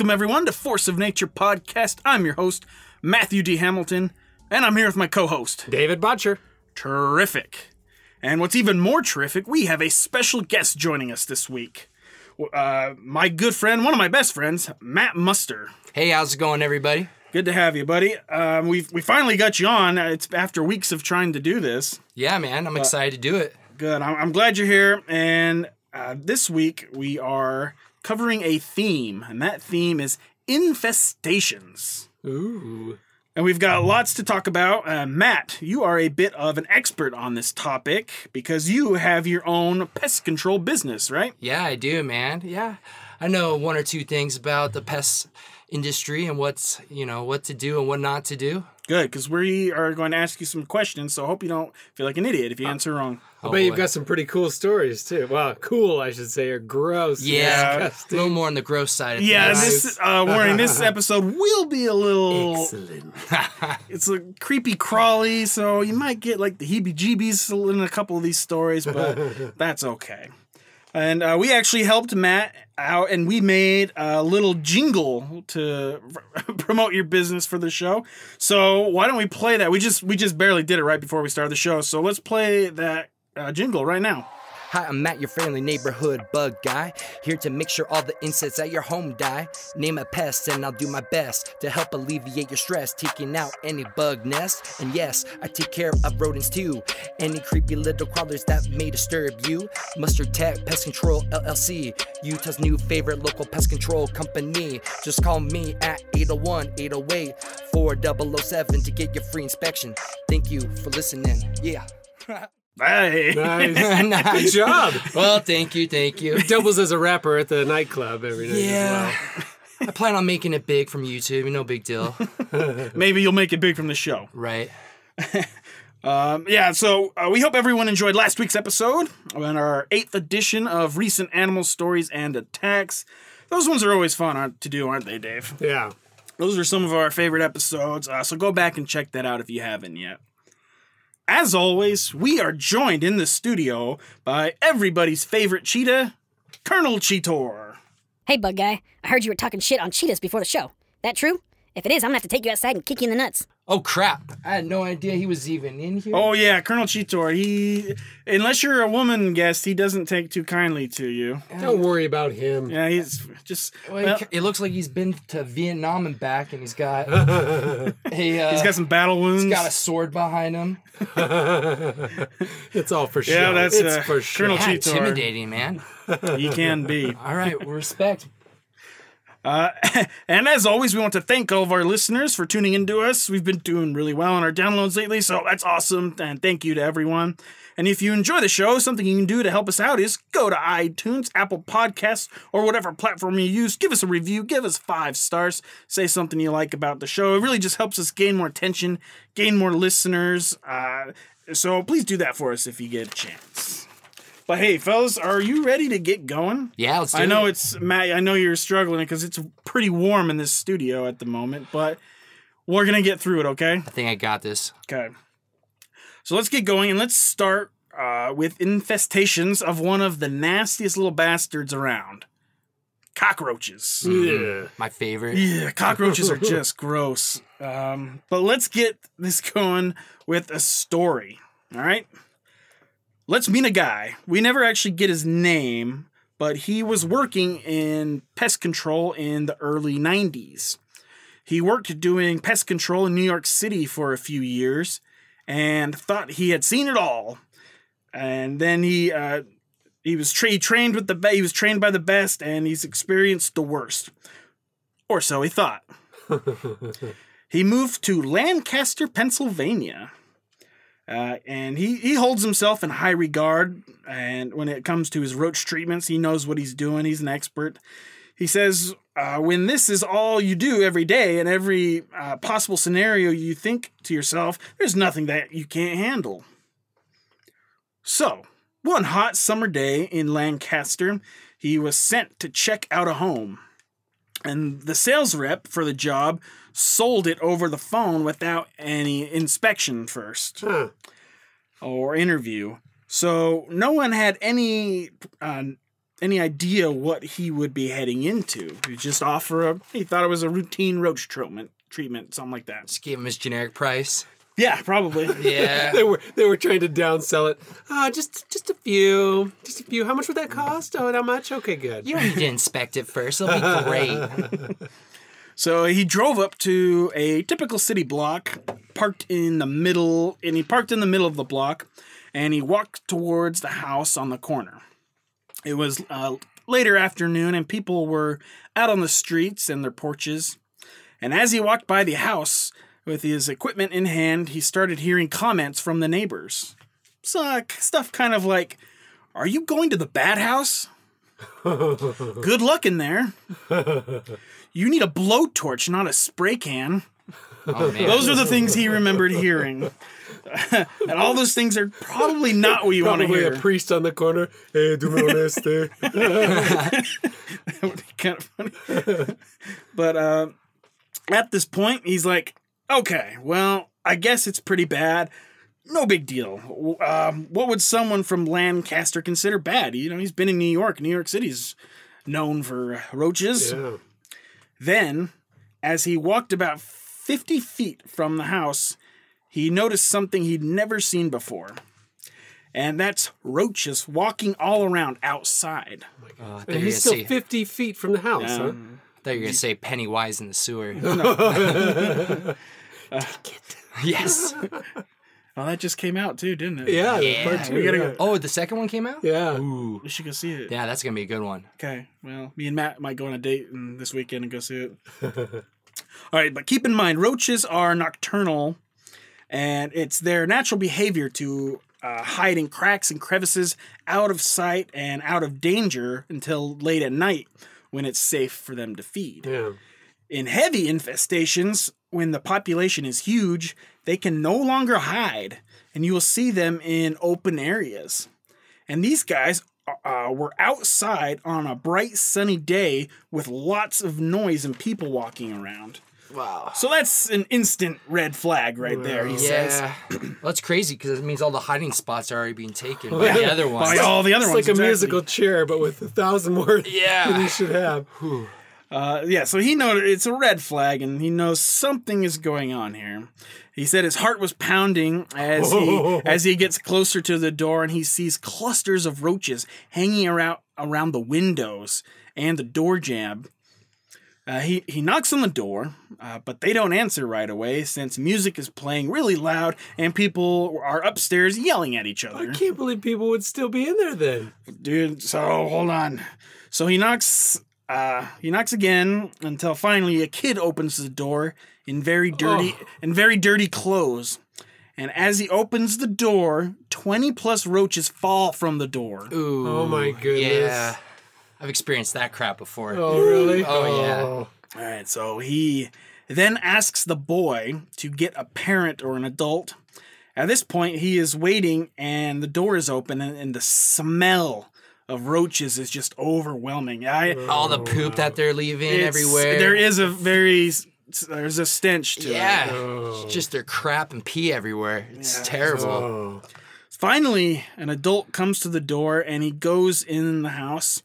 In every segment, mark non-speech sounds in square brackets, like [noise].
Welcome, everyone, to Force of Nature podcast. I'm your host, Matthew D. Hamilton, and I'm here with my co host, David Butcher. Terrific. And what's even more terrific, we have a special guest joining us this week. Uh, my good friend, one of my best friends, Matt Muster. Hey, how's it going, everybody? Good to have you, buddy. Um, we we finally got you on. It's after weeks of trying to do this. Yeah, man, I'm excited to do it. Good. I'm, I'm glad you're here. And uh, this week we are covering a theme, and that theme is infestations. Ooh. And we've got lots to talk about. Uh, Matt, you are a bit of an expert on this topic because you have your own pest control business, right? Yeah, I do, man. Yeah, I know one or two things about the pest industry and what's you know what to do and what not to do. Good, because we are going to ask you some questions, so I hope you don't feel like an idiot if you answer wrong. I bet you've got some pretty cool stories too. Well, cool, I should say, or gross. Yeah, a little more on the gross side of Yeah, things. this uh, warning. This [laughs] episode will be a little. Excellent. [laughs] It's a creepy crawly, so you might get like the heebie-jeebies in a couple of these stories, but [laughs] that's okay. And uh, we actually helped Matt out, and we made a little jingle to promote your business for the show. So why don't we play that? We just we just barely did it right before we started the show, so let's play that uh, jingle right now. Hi, I'm Matt, your friendly neighborhood bug guy. Here to make sure all the insects at your home die. Name a pest and I'll do my best to help alleviate your stress, taking out any bug nest. And yes, I take care of rodents too. Any creepy little crawlers that may disturb you. Mustard Tech Pest Control LLC, Utah's new favorite local pest control company. Just call me at 801 808 4007 to get your free inspection. Thank you for listening. Yeah. [laughs] Hey. Nice. Nice. [laughs] Good job. Well, thank you, thank you. [laughs] Doubles as a rapper at the nightclub every night. Yeah. [laughs] I plan on making it big from YouTube. No big deal. Maybe you'll make it big from the show. Right. Um, yeah, so uh, we hope everyone enjoyed last week's episode on our eighth edition of recent animal stories and attacks. Those ones are always fun aren't- to do, aren't they, Dave? Yeah. Those are some of our favorite episodes, uh, so go back and check that out if you haven't yet. As always, we are joined in the studio by everybody's favorite cheetah, Colonel Cheetor. Hey, bug guy. I heard you were talking shit on cheetahs before the show. That true? If it is, I'm gonna have to take you outside and kick you in the nuts. Oh crap! I had no idea he was even in here. Oh yeah, Colonel Cheetor. He, unless you're a woman guest, he doesn't take too kindly to you. Don't worry about him. Yeah, he's just. Well, well, it looks like he's been to Vietnam and back, and he's got [laughs] a uh, he's got some battle wounds. he's got a sword behind him. [laughs] It's all for sure. Yeah, that's, it's uh, for sure. Colonel Yeah, Cheetor. intimidating, man. he can be. All right, respect. Uh, [coughs] and as always, we want to thank all of our listeners for tuning into us. We've been doing really well on our downloads lately, so that's awesome. And thank you to everyone. And if you enjoy the show, something you can do to help us out is go to iTunes, Apple Podcasts, or whatever platform you use. Give us a review, give us five stars, say something you like about the show. It really just helps us gain more attention, gain more listeners. Uh, so please do that for us if you get a chance. But hey, fellas, are you ready to get going? Yeah, let's do I know it. it's Matt. I know you're struggling because it's pretty warm in this studio at the moment, but we're gonna get through it. Okay. I think I got this. Okay. So let's get going and let's start uh, with infestations of one of the nastiest little bastards around. Cockroaches. Yeah. My favorite. Yeah, cockroaches are [laughs] just gross. Um, but let's get this [laughs] going with a story. All right. Let's meet a guy. We never actually get his name, but he was working in pest control in the early 90s. He worked doing pest control in New York City for a few years and thought he had seen it all. And then he uh, he was tra- he trained with the be- he was trained by the best and he's experienced the worst. Or so he thought. [laughs] he moved to Lancaster, Pennsylvania. Uh, and he, he holds himself in high regard. And when it comes to his roach treatments, he knows what he's doing. He's an expert. He says, uh, when this is all you do every day and every uh, possible scenario you think to yourself, there's nothing that you can't handle. So, one hot summer day in Lancaster, he was sent to check out a home. And the sales rep for the job sold it over the phone without any inspection first Huh. or interview. So no one had any uh, any idea what he would be heading into. He just offer a. He thought it was a routine roach treatment, treatment, something like that. Just gave him his generic price. Yeah, probably. [laughs] Yeah. They were they were trying to downsell it. Ah, just just a few, just a few. How much would that cost? Oh, how much? Okay, good. you don't need to inspect it first. It'll be [laughs] great. [laughs] So he drove up to a typical city block, parked in the middle, and he parked in the middle of the block, and he walked towards the house on the corner. It was uh, later afternoon, and people were out on the streets and their porches. And as he walked by the house with his equipment in hand, he started hearing comments from the neighbors. So, uh, stuff kind of like, Are you going to the bad house? [laughs] Good luck in there. You need a blowtorch, not a spray can. Oh. Those are the things he remembered hearing. [laughs] and all those things are probably not what you want to hear. Probably a priest on the corner. Hey, do me honeste. [laughs] that would be kind of funny. but uh, at this point, he's like, okay, well, I guess it's pretty bad. No big deal. Um, what would someone from Lancaster consider bad? You know, he's been in New York. New York City's known for roaches. Yeah. Then, as he walked about 50 feet from the house, he noticed something he'd never seen before. And that's roaches walking all around outside. Oh, I thought And he's still say, 50 feet from the house, huh? Um, I thought you were gonna say Pennywise in the sewer. [laughs] [laughs] [laughs] yes. [laughs] Oh, that just came out too, didn't it? Yeah, Yeah, part two. we gotta yeah. go. Oh, the second one came out. Yeah. Ooh. We should go see it. Yeah, that's gonna be a good one. Okay. Well, me and Matt might go on a date and this weekend and go see it. [laughs] All right, but keep in mind, roaches are nocturnal, and it's their natural behavior to uh, hide in cracks and crevices, out of sight and out of danger until late at night, when it's safe for them to feed. Yeah. In heavy infestations, when the population is huge, they can no longer hide, and you will see them in open areas. And these guys uh, were outside on a bright sunny day with lots of noise and people walking around. Wow. So that's an instant red flag right there, he says. Yeah. well, [clears throat] that's crazy because it means all the hiding spots are already being taken by the other ones. By all the other It's ones. like a exactly. musical chair, but with a thousand more Yeah. than you should have. Uh, yeah, so he knows it's a red flag, and he knows something is going on here. He said his heart was pounding as he [laughs] as he gets closer to the door, and he sees clusters of roaches hanging around around the windows and the door jamb. Uh, he he knocks on the door, uh, but they don't answer right away since music is playing really loud and people are upstairs yelling at each other. I can't believe people would still be in there then. dude. So hold on. So he knocks. Uh, he knocks again until finally a kid opens the door in very dirty in very dirty clothes. And as he opens the door, twenty plus roaches fall from the door. Ooh. Oh my goodness. Yeah. I've experienced that crap before. Oh, really? Oh, yeah. All right, so he then asks the boy to get a parent or an adult. At this point, he is waiting, and the door is open, and, and the smell of roaches is just overwhelming. I mm. All the poop that they're leaving It's- everywhere. There is a very there's a stench to Yeah. it. It's just their crap and pee everywhere. It's terrible. Oh. Finally, an adult comes to the door and he goes in the house.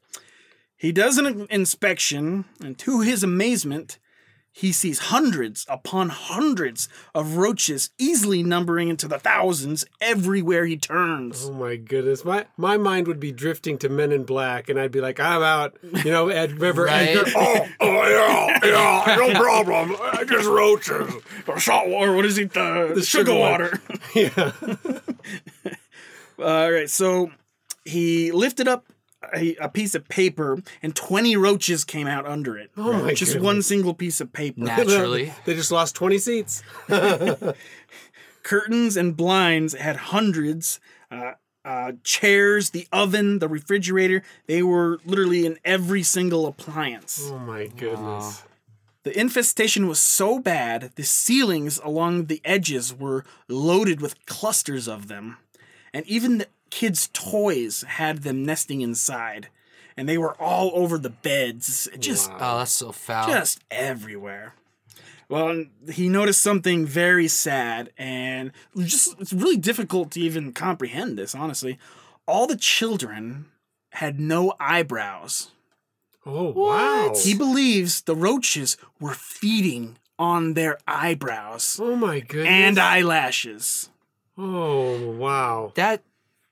He does an inspection, and to his amazement, he sees hundreds upon hundreds of roaches, easily numbering into the thousands everywhere he turns. Oh my goodness. My my mind would be drifting to Men in Black and I'd be like, I'm out. You know, Ed remember Right. Edgar? [laughs] Oh, oh yeah, yeah, no [laughs] problem. I just roaches. Or salt water, what is it? The, the sugar, sugar water. [laughs] Yeah. All right, so he lifted up a, a piece of paper, and 20 roaches came out under it. Oh my Just goodness. one single piece of paper. Naturally. [laughs] they just lost 20 seats. [laughs] Curtains and blinds had hundreds. Uh, uh, chairs, the oven, the refrigerator, they were literally in every single appliance. Oh my goodness. The infestation was so bad, the ceilings along the edges were loaded with clusters of them. And even the kids' toys had them nesting inside. And they were all over the beds, just Oh, that's so foul. just everywhere. Well, he noticed something very sad, and just it's really difficult to even comprehend this. Honestly, all the children had no eyebrows. Oh wow! He believes the roaches were feeding on their eyebrows oh my goodness! and eyelashes. oh wow! That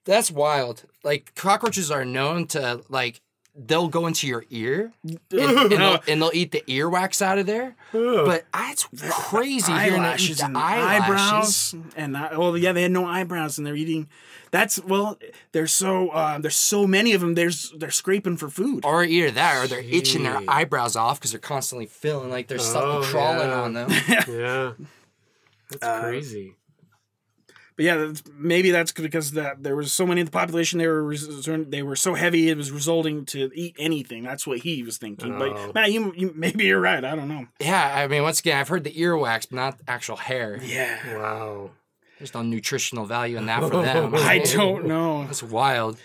that's wild. Like cockroaches are known to like they'll go into your ear [laughs] and, and, they'll, and they'll eat the earwax out of there. [laughs] Ugh. But it's crazy hearing them eat eyelashes the and eyelashes. eyebrows and eye- well yeah they had no eyebrows and they're eating that's well there's so uh, there's so many of them there's they're scraping for food Or either that, or they're itching their eyebrows off because they're constantly feeling like there's something Oh, crawling yeah. on them. [laughs] yeah, that's Uh, crazy. But yeah that's, maybe that's because that there was so many in the population they were res- they were so heavy it was resulting to eat anything that's what he was thinking Oh. but Matt you, you maybe you're right I don't know yeah, I mean, once again, I've heard the earwax, but not actual hair. yeah Wow. There's no nutritional value in that for [laughs] them. [laughs] I don't know That's wild.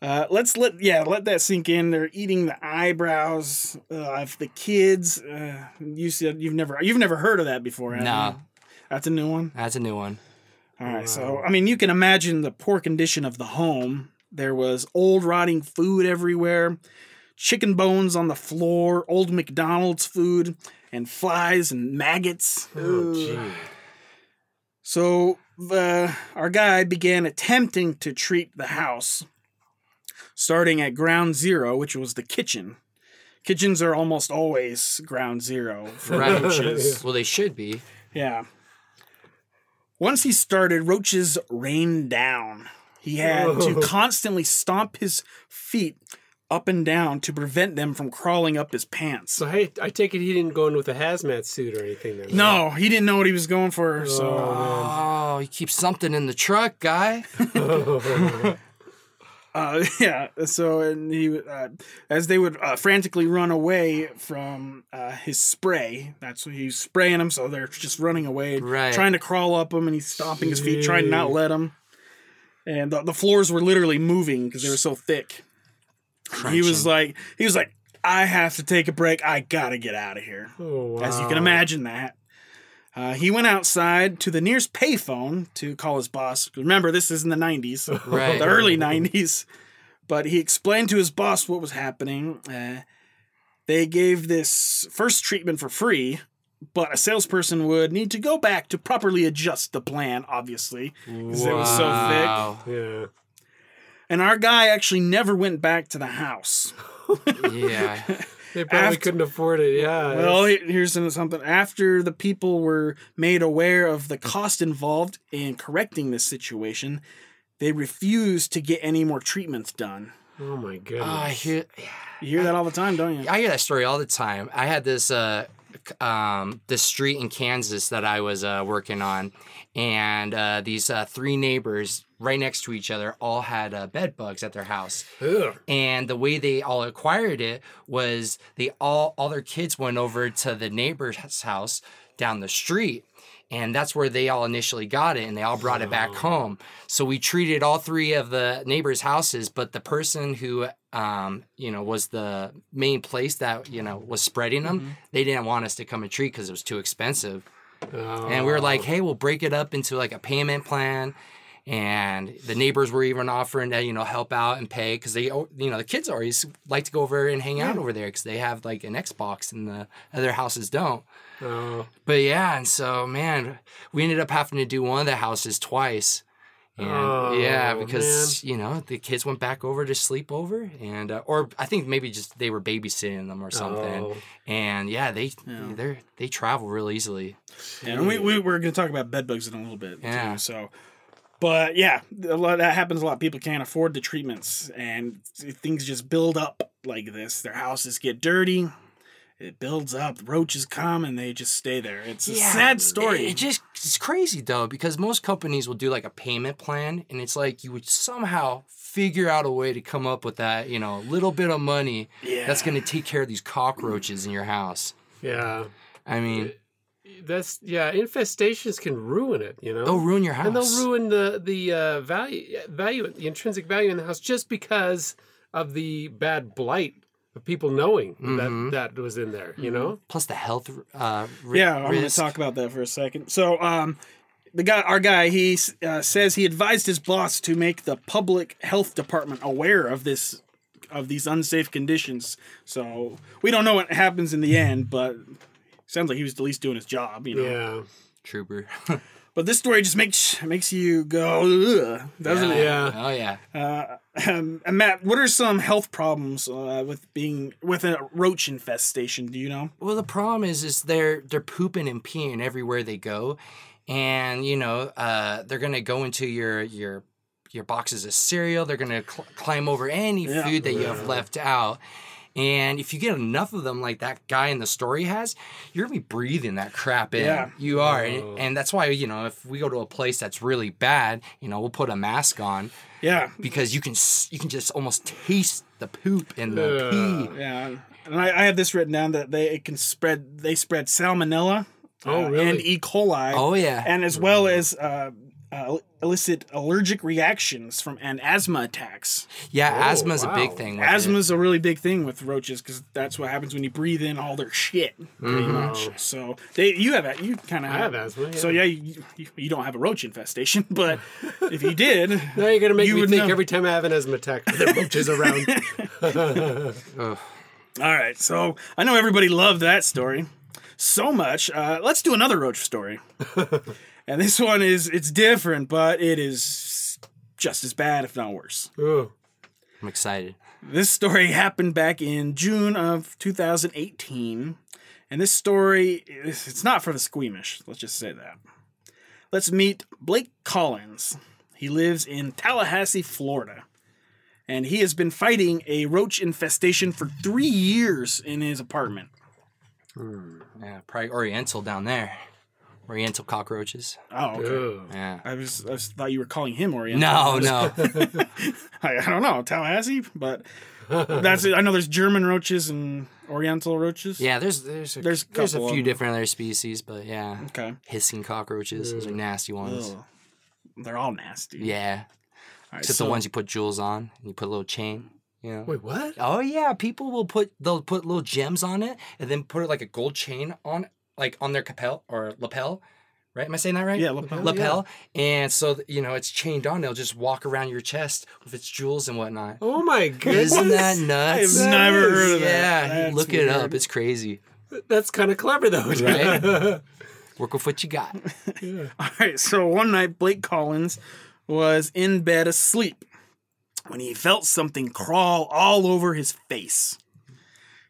Uh, let's let yeah let that sink in. They're eating the eyebrows uh, of the kids. Uh, you said you've never you've never heard of that before. have No. you? that's a new one. That's a new one. All right, so I mean you can imagine the poor condition of the home. There was old rotting food everywhere, chicken bones on the floor, old McDonald's food, and flies and maggots. Oh gee. So the our guy began attempting to treat the house, starting at ground zero, which was the kitchen. Kitchens are almost always ground zero for Right. roaches. Well, they should be. Yeah. Once he started, roaches rained down. He had to constantly stomp his feet up and down to prevent them from crawling up his pants. So hey, I take it he didn't go in with a hazmat suit or anything then. No, he didn't know what he was going for. So Oh, you oh, keep something in the truck, guy. [laughs] [laughs] Uh, [laughs] yeah. So, and he, uh, as they would uh, frantically run away from uh, his spray, that's what he's spraying them. So they're just running away, Right. trying to crawl up him, and he's stomping his feet, trying to not let him. And the, the floors were literally moving because they were so thick. He was like, he was like, I have to take a break. I gotta get out of here. oh, wow. As you can imagine that. Uh, he went outside to the nearest payphone to call his boss. Remember, this is in the 90s [laughs] Right. the early 90s. But he explained to his boss what was happening. Uh, they gave this first treatment for free, but a salesperson would need to go back to properly adjust the plan, obviously, because it was so thick. Yeah. And our guy actually never went back to the house. Yeah. [laughs] They probably After- couldn't afford it. Yeah. Well, here's something. After the people were made aware of the cost involved in correcting this situation, they refused to get any more treatments done. oh my goodness. Oh, I hear. You hear that all the time, don't you? I hear that story all the time. I had this uh, um, this street in Kansas that I was uh, working on, and uh, these uh, three neighbors right next to each other all had uh, bed bugs at their house. Ugh. And the way they all acquired it was they all all their kids went over to the neighbor's house down the street. And that's where they all initially got it, and they all brought it back home. So we treated all three of the neighbors' houses, but the person who, um, you know, was the main place that you know was spreading them, they didn't want us to come and treat because it was too expensive. And we were like, hey, we'll break it up into like a payment plan. And the neighbors were even offering to, you know, help out and pay because they, oh, you know, the kids always like to go over and hang out over there because they have like an Xbox and the other houses don't. Oh, But yeah, and so man, we ended up having to do one of the houses twice. And yeah, Oh, because you know the kids went back over to sleep over, and uh, or I think maybe just they were babysitting them or something. Oh. And yeah, they Yeah. they they travel real easily. And we, we we're going to talk about bed bugs in a little bit. Yeah. Too, so, but yeah, a lot that happens a lot. People can't afford the treatments, and things just build up like this. Their houses get dirty. It builds up. Roaches come and they just stay there. It's a sad story. It, it just it's crazy though because most companies will do like a payment plan, and it's like you would somehow figure out a way to come up with that you know little bit of money yeah. that's going to take care of these cockroaches in your house. yeah. I mean, That's yeah. Infestations can ruin it. You know. they'll ruin your house. and they'll ruin the the uh, value value the intrinsic value in the house just because of the bad blight of people knowing Mhm. that that was in there. You know. Plus the health. Uh, ri- yeah, I'm going to talk about that for a second. So, um, the guy, our guy, he uh, says he advised his boss to make the public health department aware of this of these unsafe conditions. So we don't know what happens in the end, but sounds like he was at least doing his job, you know. Yeah. Trooper. [laughs] But this story just makes makes you go, Ugh, doesn't it? Yeah. Oh yeah. Uh, um, and Matt, what are some health problems uh, with being with a roach infestation? Do you know? Well, the problem is, is they're they're pooping and peeing everywhere they go, and you know, uh, they're gonna go into your your your boxes of cereal. They're gonna cl- climb over any Yeah. food that you have left out. And if you get enough of them, like that guy in the story has, you're gonna be breathing that crap in. Yeah. You are, and, and that's why you know if we go to a place that's really bad, you know, we'll put a mask on Yeah, because you can you can just almost taste the poop and the Ugh. pee. yeah. And I, I have this written down that they it can spread. They spread salmonella, Oh, uh, really? and E. coli. Oh yeah. and as well as uh, uh, elicit allergic reactions from and asthma attacks. Yeah, Oh, asthma's a big thing. Asthma is a really big thing with roaches because that's what happens when you breathe in all their shit, pretty Mm-hmm. much. So they, you have you kind of I have asthma, So yeah. yeah, you, you, you don't have a roach infestation, [laughs] but if you did, Now you're gonna make You me would think know. every time I have an asthma attack, there are roaches around. [laughs] all right. So I know everybody loved that story so much. Uh, let's do another roach story, [laughs] and this one is it's different, but it is just as bad, if not worse. Ooh. I'm excited. This story happened back in June of 2018. And this story, it's not for the squeamish. Let's just say that. Let's meet Blake Collins. He lives in Tallahassee, Florida. And he has been fighting a roach infestation for three years in his apartment. Hmm. Yeah, probably Oriental down there. Oriental cockroaches. Oh, okay. Yeah. I was I was, thought you were calling him Oriental. No, [laughs] no. [laughs] I, I don't know Tallahassee, but that's it. I know there's German roaches and Oriental roaches. Yeah, there's there's a, There's there's, a a couple of few them. different other species, but yeah, Okay. hissing cockroaches. Those are nasty ones. Ugh. They're all nasty. Yeah, All right, except so- the ones you put jewels on and you put a little chain. You know. Wait, what? Oh yeah, people will put they'll put little gems on it and then put it like a gold chain on like on their capel or lapel. Right? Am I saying that right? Yeah, lapel. Lapel. And so you know it's chained on. They'll just walk around your chest with its jewels and whatnot. Oh my goodness. Isn't that nuts? I've nuts? never is- heard of that. Yeah, That's look it up. It's crazy. That's kind of clever though. Right? [laughs] Work with what you got. Yeah. [laughs] All right, so one night Blake Collins was in bed asleep when he felt something crawl all over his face.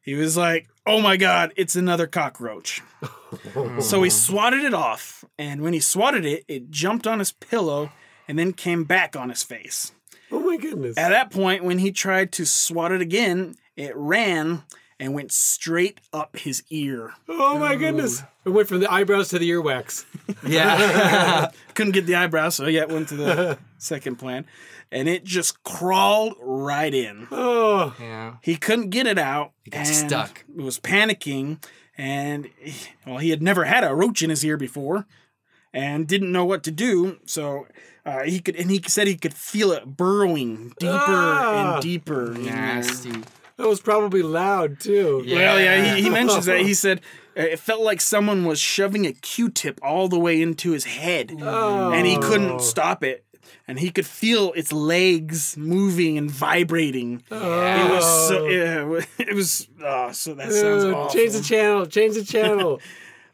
He was like, "Oh my god, it's another cockroach." [laughs] so he swatted it off, and when he swatted it, it jumped on his pillow and then came back on his face. oh my goodness. At that point, when he tried to swat it again, it ran and went straight up his ear. Oh my goodness. It went from the eyebrows to the earwax. [laughs] Yeah. [laughs] couldn't get the eyebrows, so yeah, went to the [laughs] second plan, and it just crawled right in. Oh. yeah. He couldn't get it out. He got stuck. It was panicking, and well, he had never had a roach in his ear before, and didn't know what to do. So uh, he could, and he said he could feel it burrowing deeper Ah. and deeper. you know. Nasty. That was probably loud too. Yeah. Well, yeah, he, he mentions that. He [laughs] said uh, it felt like someone was shoving a Q-tip all the way into his head, Oh. and he couldn't stop it. And he could feel its legs moving and vibrating. It was so. Yeah, [laughs] it was. Oh, so that sounds awful. change the channel. Change the channel. [laughs]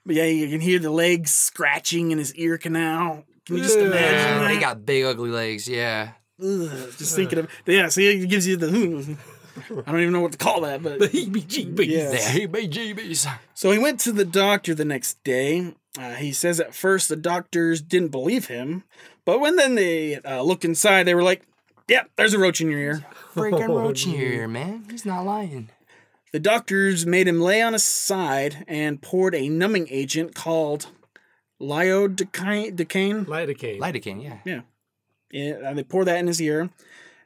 But yeah, you can hear the legs scratching in his ear canal. Can you just imagine Yeah, that? they got big ugly legs. Yeah. Ugh, just thinking of yeah. So he gives you the. I don't even know what to call that, but [laughs] the Heebie-jeebies. Yeah. They BGBs. So he went to the doctor the next day. Uh, he says at first the doctors didn't believe him, but when then they uh, looked inside, they were like, "Yep, there's a roach in your ear." Freaking Oh, roach in your ear, man. He's not lying. The doctors made him lay on his side and poured a numbing agent called lidocaine. Decane. Lidocaine. Lidocaine, yeah. Yeah, yeah. And they poured that in his ear.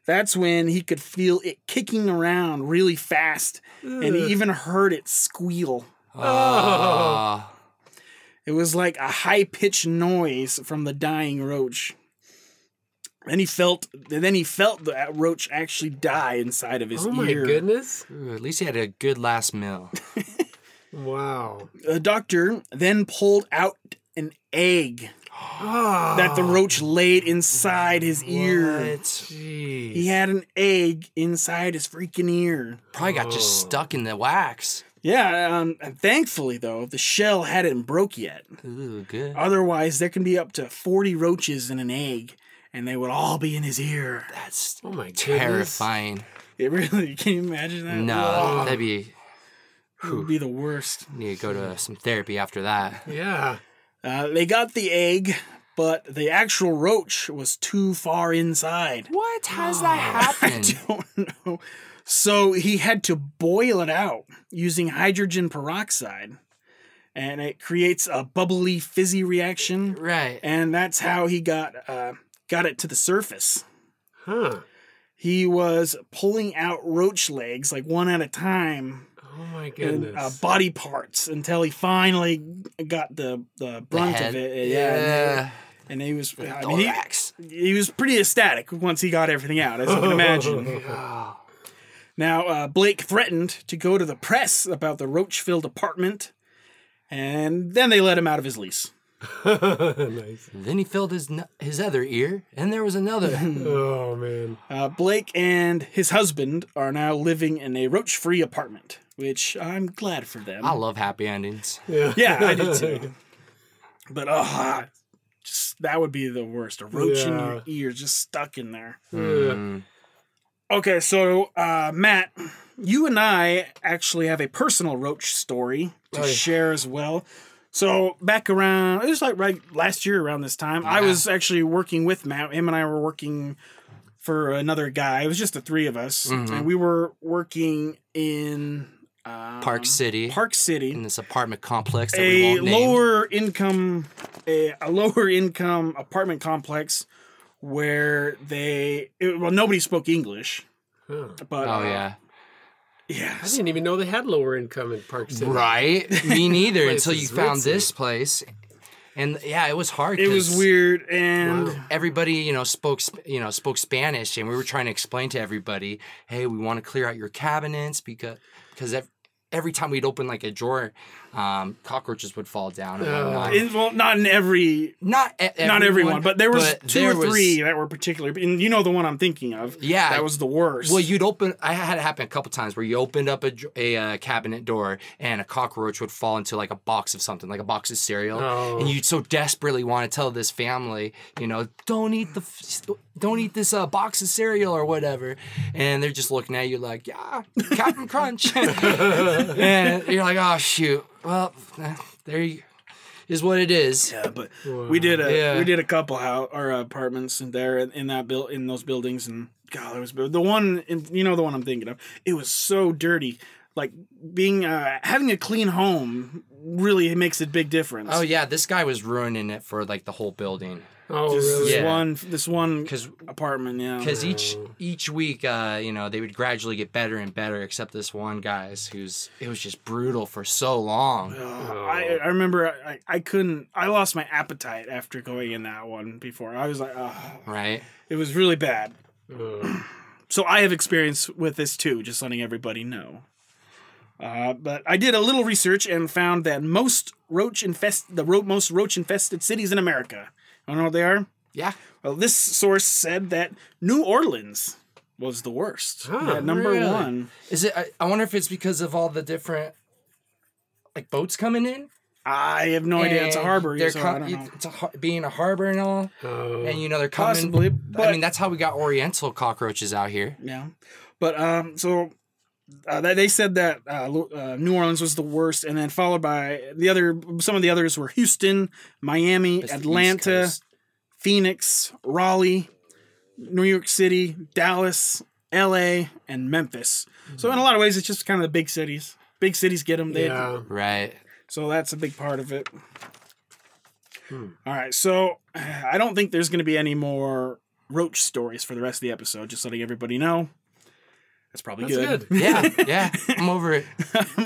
That's when he could feel it kicking around really fast, and he even heard it squeal. Oh. It was like a high pitched noise from the dying roach. Then he felt. Then he felt that uh, roach actually die inside of his ear. oh my goodness. Ooh, at least he had a good last meal. [laughs] Wow. The doctor then pulled out an egg that the roach laid inside his ear. Jeez. He had an egg inside his freaking ear. Probably got just stuck in the wax. Yeah, um, and thankfully though, the shell hadn't broke yet. Ooh, good. Otherwise, there can be up to forty roaches in an egg, and they would all be in his ear. That's Oh my goodness. terrifying. It really [laughs] can you imagine that? No, Ugh, that'd be. it would be the worst. Need to go to some therapy after that. Yeah. Uh, they got the egg, but the actual roach was too far inside. What? How's [gasps] that happen? I don't know. So he had to boil it out using hydrogen peroxide, and it creates a bubbly, fizzy reaction, right. and that's how he got uh, got it to the surface. Huh. He was pulling out roach legs like one at a time Oh my and goodness. uh, body parts until he finally got the the brunt head. of it. Yeah, Yeah. and he was. I mean, he, Thorax. he was pretty ecstatic once he got everything out, as you can imagine. [laughs] Now, uh, Blake threatened to go to the press about the roach filled apartment, and then they let him out of his lease. [laughs] nice. Then he filled his his other ear, and there was another. [laughs] Oh man. Uh, Blake and his husband are now living in a roach free apartment, which I'm glad for them. I love happy endings. Yeah. yeah, I do too. [laughs] But, oh, just that would be the worst. A roach in your ear just stuck in there. Mm. Okay, so uh, Matt, you and I actually have a personal roach story to Oh, yeah. share as well. So back around, it was like right last year around this time. I was actually working with Matt. Him and I were working for another guy. It was just the three of us, Mhm. and we were working in um, Park City. Park City, in this apartment complex that we a won't name. lower income, a, a lower income apartment complex where they it, well nobody spoke English, Huh. but oh uh, yeah. yeah. I didn't even know they had lower income in Park City. Right? Me [laughs] neither until you found ritzy. this place. And yeah, it was hard. It was weird, and Wow. Everybody, you know, spoke, you know, spoke Spanish, and we were trying to explain to everybody, "Hey, we want to clear out your cabinets because, because ev- every time we'd open like a drawer, um, cockroaches would fall down and whatnot. in, well, not in every, not e- not everyone, but there was but two there or was- three that were particular. And you know the one I'm thinking of. Yeah, that was the worst. Well, you'd open. I had it happen a couple times where you opened up a, dr- a uh, cabinet door and a cockroach would fall into like a box of something, like a box of cereal, Oh. and you'd so desperately want to tell this family, you know, don't eat the, f- don't eat this uh, box of cereal or whatever, and they're just looking at you like, yeah, Captain Crunch, [laughs] and you're like, oh shoot, well, there you is what it is. yeah, but we did a Yeah. we did a couple house or apartments in there in, in that build in those buildings, and God, it was the one. In, you know the one I'm thinking of. It was so dirty. Like being uh, having a clean home really makes a big difference. Oh yeah, this guy was ruining it for like the whole building. Oh Just really? this Yeah. one this one Because apartment. Yeah, because each each week uh you know they would gradually get better and better except this one guy's who's it was just brutal for so long Oh, I, I remember I, I couldn't I lost my appetite after going in that one before. I was like, oh, right it was really bad. So I have experience with this too, just letting everybody know. Uh, but I did a little research and found that most roach infest the ro- most roach infested cities in America. I know what they are. yeah Well, this source said that New Orleans was the worst. Huh, Yeah, number really? one. is it I, I wonder if it's because of all the different like boats coming in I have no idea. It's a harbor. they're So com- I don't know. it's a being a harbor and all Oh. and you know they're coming Possibly, i mean that's how we got oriental cockroaches out here Yeah, but um, so uh, they they said that uh, uh, New Orleans was the worst, and then followed by the other. Some of the others were Houston, Miami, It's Atlanta, Phoenix, Raleigh, New York City, Dallas, L.A., and Memphis. So in a lot of ways, it's just kind of the big cities. Big cities get them. They, yeah. right So that's a big part of it. Hmm. All right, so [sighs] I don't think there's going to be any more roach stories for the rest of the episode. Just letting everybody know. That's probably That's good. good. yeah [laughs] yeah i'm over it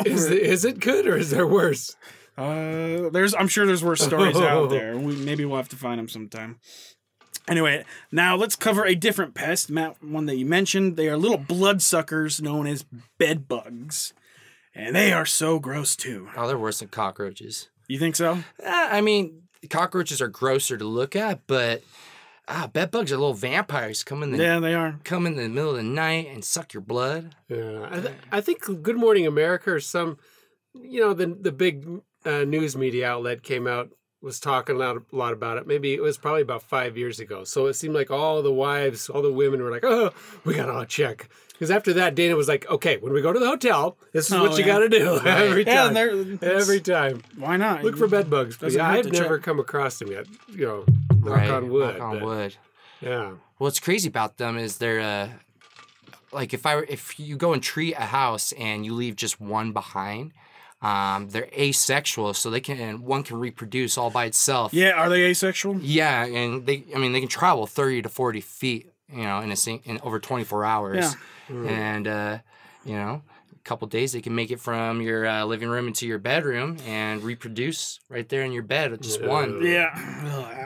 Is, it- is it good or is there worse? Uh, there's, I'm sure there's worse stories out [laughs] there. We, maybe we'll have to find them sometime. Anyway, now let's cover a different pest, Matt. One that you mentioned. They are little bloodsuckers known as bed bugs, and they are so gross too. oh they're worse than cockroaches You think so? Eh, I mean, cockroaches are grosser to look at, but ah, bed bugs are little vampires come in the Yeah, they are. come in the middle of the night and suck your blood. Yeah, I, th- I think Good Morning America or some, you know, the the big uh, news media outlet came out was talking a lot, a lot about it. Maybe it was probably about five years ago. So it seemed like all the wives, all the women were like, "Oh, we gotta check." Because after that, Dana was like, "Okay, when we go to the hotel, this is Oh, what you got to do [laughs] every Yeah, time. and they're- every time, Why not? look for bed bugs. But yeah, I've never check. come across them yet. You know, knock on wood. Knock on but- wood. Yeah. What's crazy about them is they're uh, like if I were- if you go and treat a house and you leave just one behind, um, they're asexual, so they can one can reproduce all by itself. Yeah, are they asexual? Yeah, and they I mean they can travel thirty to forty feet, you know, in a sing- in over twenty four hours, Yeah, and uh, you know. a Couple days, they can make it from your uh, living room into your bedroom and reproduce right there in your bed with just one. Yeah.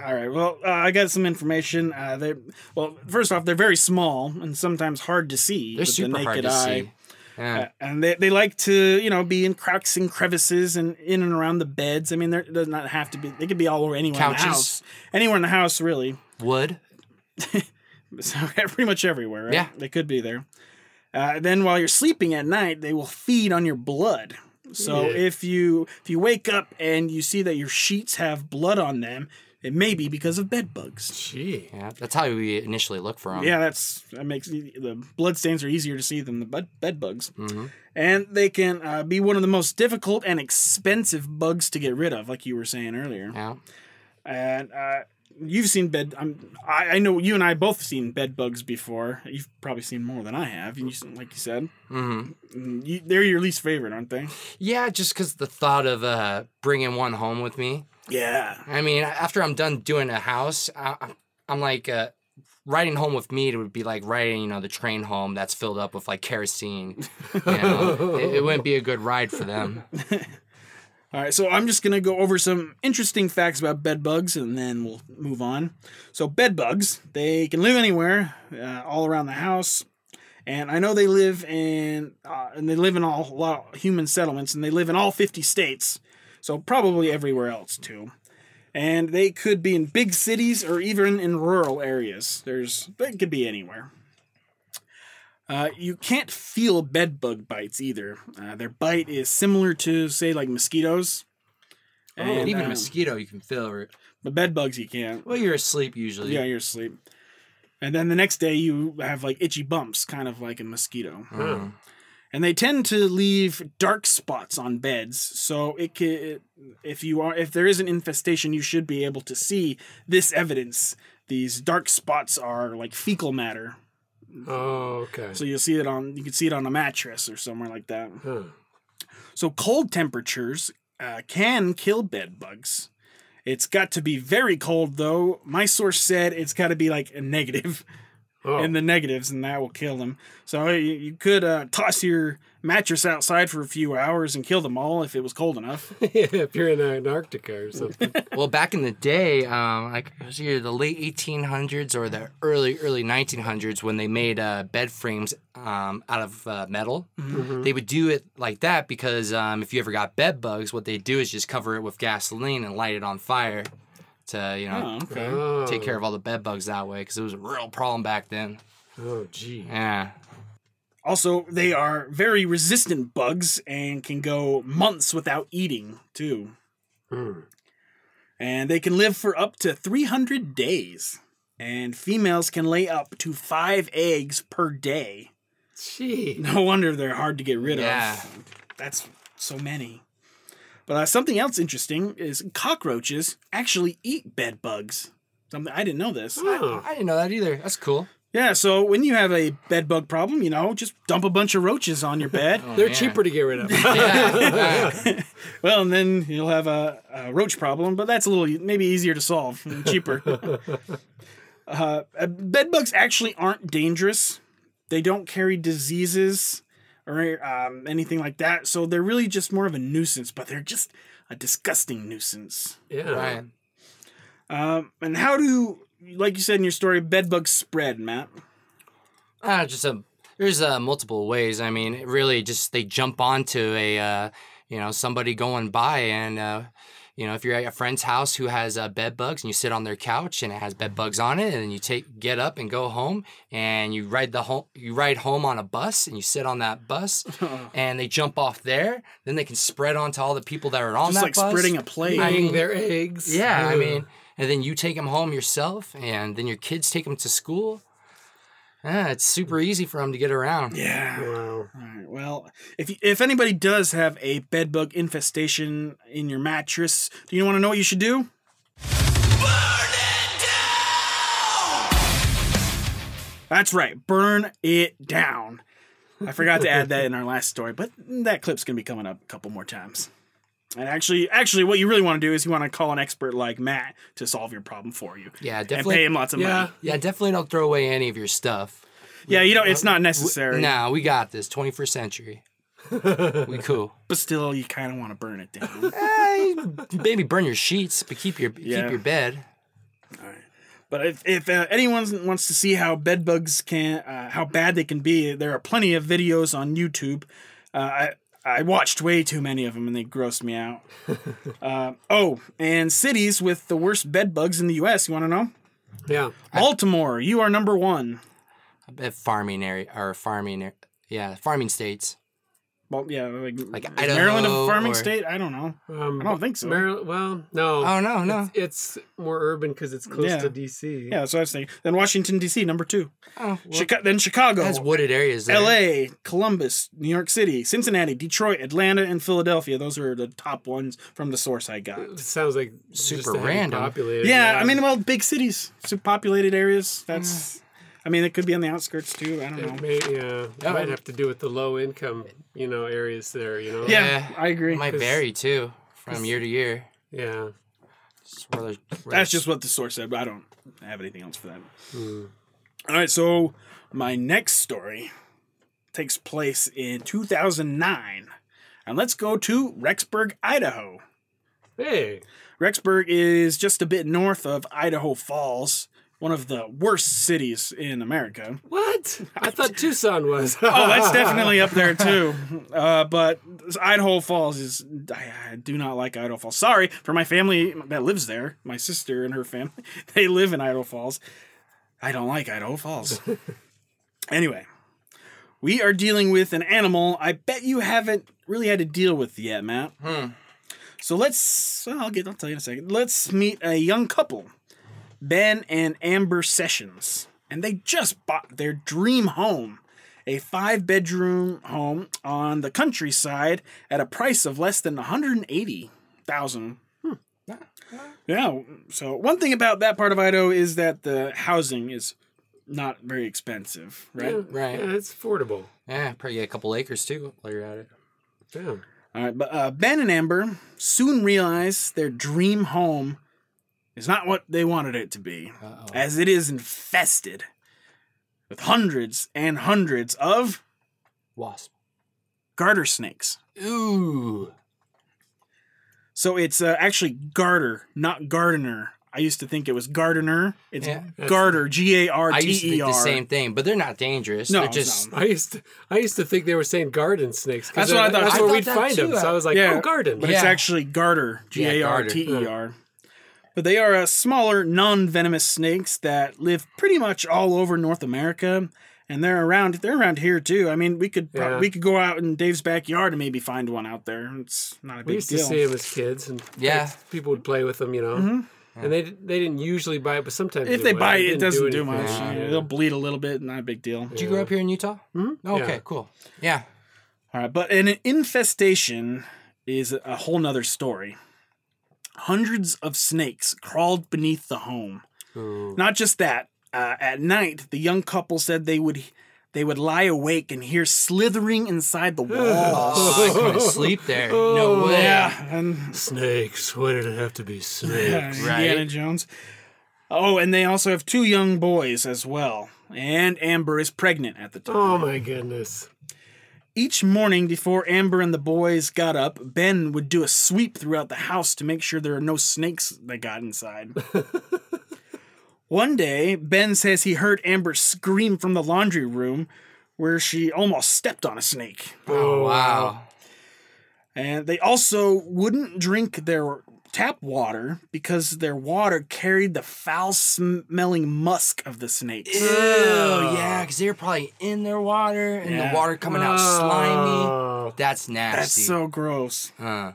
All right. Well, uh, I got some information. Uh, they well, first off, they're very small and sometimes hard to see They're super the hard naked to eye. see. Yeah. Uh, and they, they like to you know be in cracks and crevices and in and around the beds. I mean, there it does not have to be. They could be all over anywhere in the house. Anywhere in the house, really. Wood. [laughs] So [laughs] pretty much everywhere. Right? Yeah. they could be there. Uh, then while you're sleeping at night, they will feed on your blood. So Yeah. if you if you wake up and you see that your sheets have blood on them, it may be because of bed bugs. Gee. Yeah, that's how we initially look for them. Yeah, that's that makes the the blood stains are easier to see than the bed, bed bugs, hmm and they can uh, be one of the most difficult and expensive bugs to get rid of, like you were saying earlier. Yeah. And uh, you've seen bed. I'm, I I know you and I both seen bed bugs before. You've probably seen more than I have. And you, like you said, hmm Mm, you, they're your least favorite, aren't they? Yeah, just because the thought of uh, bringing one home with me. Yeah. I mean, after I'm done doing a house, I, I'm- I'm like, uh, riding home with me, it would be like riding, you know, the train home that's filled up with like kerosene. You know? it, it wouldn't be a good ride for them. [laughs] All right, so I'm just going to go over some interesting facts about bed bugs and then we'll move on. So, bed bugs, they can live anywhere, uh, all around the house. And I know they live in, uh, and they live in all, a lot of human settlements, and they live in all 50 states. So, probably everywhere else too. And they could be in big cities or even in rural areas. There's, they could be anywhere. Uh, you can't feel bed bug bites either. Uh, their bite is similar to, say, like mosquitoes. And even a um, mosquito, you can feel it. But bed bugs, you can't. Well, you're asleep usually. Yeah, you're asleep. And then the next day, you have like itchy bumps, kind of like a mosquito. Mhm. And they tend to leave dark spots on beds, so it can, if you are if there is an infestation, you should be able to see this evidence. These dark spots are like fecal matter, Oh, okay. so you'll see it on you can see it on a mattress or somewhere like that. Huh. So cold temperatures uh, can kill bed bugs. It's got to be very cold though. My source said it's got to be like a negative [laughs] Oh. in the negatives, and that will kill them. So you, you could uh, toss your mattress outside for a few hours and kill them all if it was cold enough. [laughs] if you're in Antarctica or something. [laughs] Well, back in the day, um, like it was either the late 1800s or the early early 1900s when they made uh, bed frames um, out of uh, metal. Mm-hmm. They would do it like that because um, if you ever got bed bugs, what they do is just cover it with gasoline and light it on fire to you know Oh, okay. oh. take care of all the bed bugs that way because it was a real problem back then. Oh, gee. Yeah. Also, they are very resistant bugs and can go months without eating too. Hmm. And they can live for up to 300 days. And females can lay up to five eggs per day. Gee. No wonder they're hard to get rid Yeah. of. That's so many. But uh, something else interesting is cockroaches actually eat bed bugs. Something I didn't know this. Oh. I didn't know that either. That's cool. Yeah, so when you have a bed bug problem, you know, just dump a bunch of roaches on your bed. [laughs] They're man. cheaper to get rid of. [laughs] Yeah, yeah. [laughs] well, and then you'll have a, a roach problem, but that's a little maybe easier to solve and cheaper. uh, uh, bed bugs actually aren't dangerous. They don't carry diseases or um, anything like that, so they're really just more of a nuisance. But they're just a disgusting nuisance. yeah. Right. Um, and how do, like you said in your story, bed bugs spread, Matt? Uh, just a there's uh, multiple ways. I mean, really just they jump onto a uh, you know somebody going by and uh, you know, if you're at a friend's house who has uh, bed bugs and you sit on their couch and it has bed bugs on it, and then you take get up and go home and you ride the home you ride home on a bus and you sit on that bus [laughs] and they jump off there, then they can spread onto all the people that are on Just that like bus. spreading a plague. I mean- their eggs. Yeah, I mean, and then you take them home yourself, and then your kids take them to school. Yeah, it's super mm. easy for them to get around. yeah. Wow. All right. Well, if you, if anybody does have a bedbug infestation in your mattress, do you want to know what you should do? That's right. Burn it down. I forgot to add that in our last story, but that clip's gonna be coming up a couple more times. And actually, actually, what you really want to do is you want to call an expert like Matt to solve your problem for you Yeah, and definitely. pay him lots of Yeah. money. Yeah, definitely don't throw away any of your stuff. Yeah, you know it's not necessary, Nah, we got this. 21st century. we [laughs] cool. but still, you kind of want to burn it down. [laughs] Hey, maybe burn your sheets, but keep your Yeah. keep your bed. All right. But if, if uh, anyone wants to see how bed bugs can, uh, how bad they can be, there are plenty of videos on YouTube. Uh, I I watched way too many of them and they grossed me out. [laughs] uh, oh, and cities with the worst bed bugs in the U.S. You want to know? Yeah. Baltimore, you are number one. I bet farming area or farming, yeah, farming states. Well, yeah, like, Like is Idaho Maryland a farming or- state? I don't know. Um, I don't think so. Maryland, well, no. Oh no, no. It's, it's more urban because it's close Yeah. to DC. Yeah, that's what I was thinking. Then Washington D.C. number two. Oh, well, Chica- then Chicago. it has wooded areas. There. L.A., Columbus, New York City, Cincinnati, Detroit, Atlanta, and Philadelphia. Those are the top ones from the source I got. It sounds like Super just a heavy random. Populated, Yeah, I mean, well, big cities, superpopulated areas. That's, I mean, it could be on the outskirts too. I don't It know. may, yeah, it Yeah. might have to do with the low income, you know, areas there. You know. Yeah, Yeah. I agree. It might vary too from year to year. Yeah. Just where there's- where That's just what the source said, but I don't have anything else for that. Hmm. All right, so my next story takes place in 2009. And let's go to Rexburg, Idaho. Hey. Rexburg is just a bit north of Idaho Falls, one of the worst cities in America. What? I thought Tucson was. [laughs] Oh, that's [laughs] definitely up there too. Uh, but Idaho Falls is. I, I do not like Idaho Falls. Sorry for my family that lives there. My sister and her family, [laughs] they live in Idaho Falls. I don't like Idaho Falls. anyway, we are dealing with an animal I bet you haven't really had to deal with yet, Matt. Hmm. So let's. I'll get. I'll tell you in a second. Let's meet a young couple, Ben and Amber Sessions, and they just bought their dream home, a five-bedroom home on the countryside at a price of less than one hundred and eighty thousand. Yeah. So one thing about that part of Idaho is that the housing is not very expensive, right? Yeah, Right. Yeah, it's affordable. yeah, probably get a couple acres too while you're at it. Yeah. All right, but uh, Ben and Amber soon realize their dream home is not what they wanted it to be, Uh-oh. as it is infested with hundreds and hundreds of Wasp. garter snakes. Ooh. So it's uh, actually garter, not gardener. I used to think it was gardener. It's Yeah, garter, G A R I used to T E think the same thing, but they're not dangerous. No, they're just not. I used to, I used to think they were saying garden snakes. 'cause That's what I thought. That's I where thought we'd that find too. them. So I was like, Yeah, oh, garden. But it's actually garter, G A R T E garter. R. But they are uh, smaller, non-venomous snakes that live pretty much all over North America, and they're around. They're around here too. I mean, we could prob- Yeah. we could go out in Dave's backyard and maybe find one out there. It's not a we big used deal. to see them as kids, and Yeah. people would play with them, you know. Mm-hmm. And they they didn't usually bite, it, but sometimes if they would. bite, it didn't doesn't do, anything. much. Yeah. They'll bleed a little bit, not a big deal. Did you grow up here in Utah? Mm-hmm. Oh, okay, Yeah. cool. Yeah. All right, but an infestation is a whole nother story. Hundreds of snakes crawled beneath the home. Ooh. Not just that. Uh, at night, the young couple said they would they would lie awake and hear slithering inside the [laughs] walls. Oh, I couldn't sleep there. No [laughs] way. yeah, and Snakes. Why did it have to be [laughs] yeah, snakes? Right. Indiana Jones. Oh, and they also have two young boys as well. And Amber is pregnant at the time. Oh my goodness. Each morning before Amber and the boys got up, Ben would do a sweep throughout the house to make sure there are no snakes that got inside. [laughs] One day, Ben says he heard Amber scream from the laundry room where she almost stepped on a snake. Oh, wow. And they also wouldn't drink their tap water because their water carried the foul smelling musk of the snakes. Ew, yeah, because they were probably in their water and Yeah. the water coming out slimy. Oh. That's nasty. That's so gross. Huh.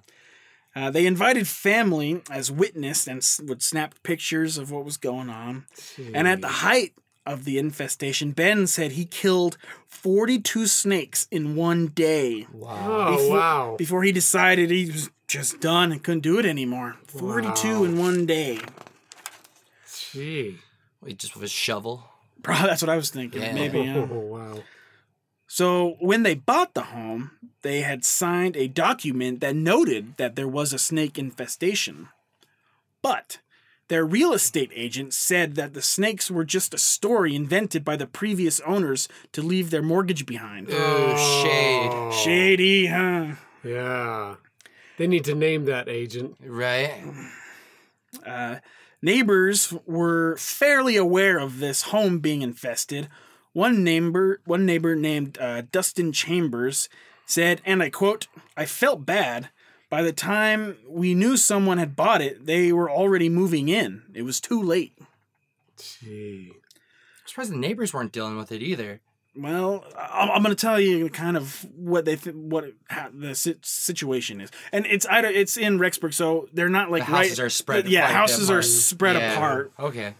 Uh, they invited family as witness and s- would snap pictures of what was going on. And at the height of the infestation, Ben said he killed 42 snakes in one day Oh Before- wow! before he decided he was just done and couldn't do it anymore. 42 Wow. in one day. Gee. Wait, just with a shovel. [laughs] Probably that's what I was thinking. Yeah. Maybe. Yeah. Oh wow! So when they bought the home, they had signed a document that noted that there was a snake infestation. But their real estate agent said that the snakes were just a story invented by the previous owners to leave their mortgage behind. Ooh, shade. Oh. Shady, huh? Yeah. They need to name that agent. Right? Uh, neighbors were fairly aware of this home being infested. One neighbor, one neighbor named uh, Dustin Chambers, said, and I quote, "I felt bad. By the time we knew someone had bought it, they were already moving in. It was too late." Gee. I'm surprised the neighbors weren't dealing with it either. Well, I'm, I'm going to tell you kind of what they th- what how the si- situation is, and it's either it's in Rexburg, so they're not like The houses right. are spread Yeah, quite a bit houses are apart. spread Yeah. apart. Okay.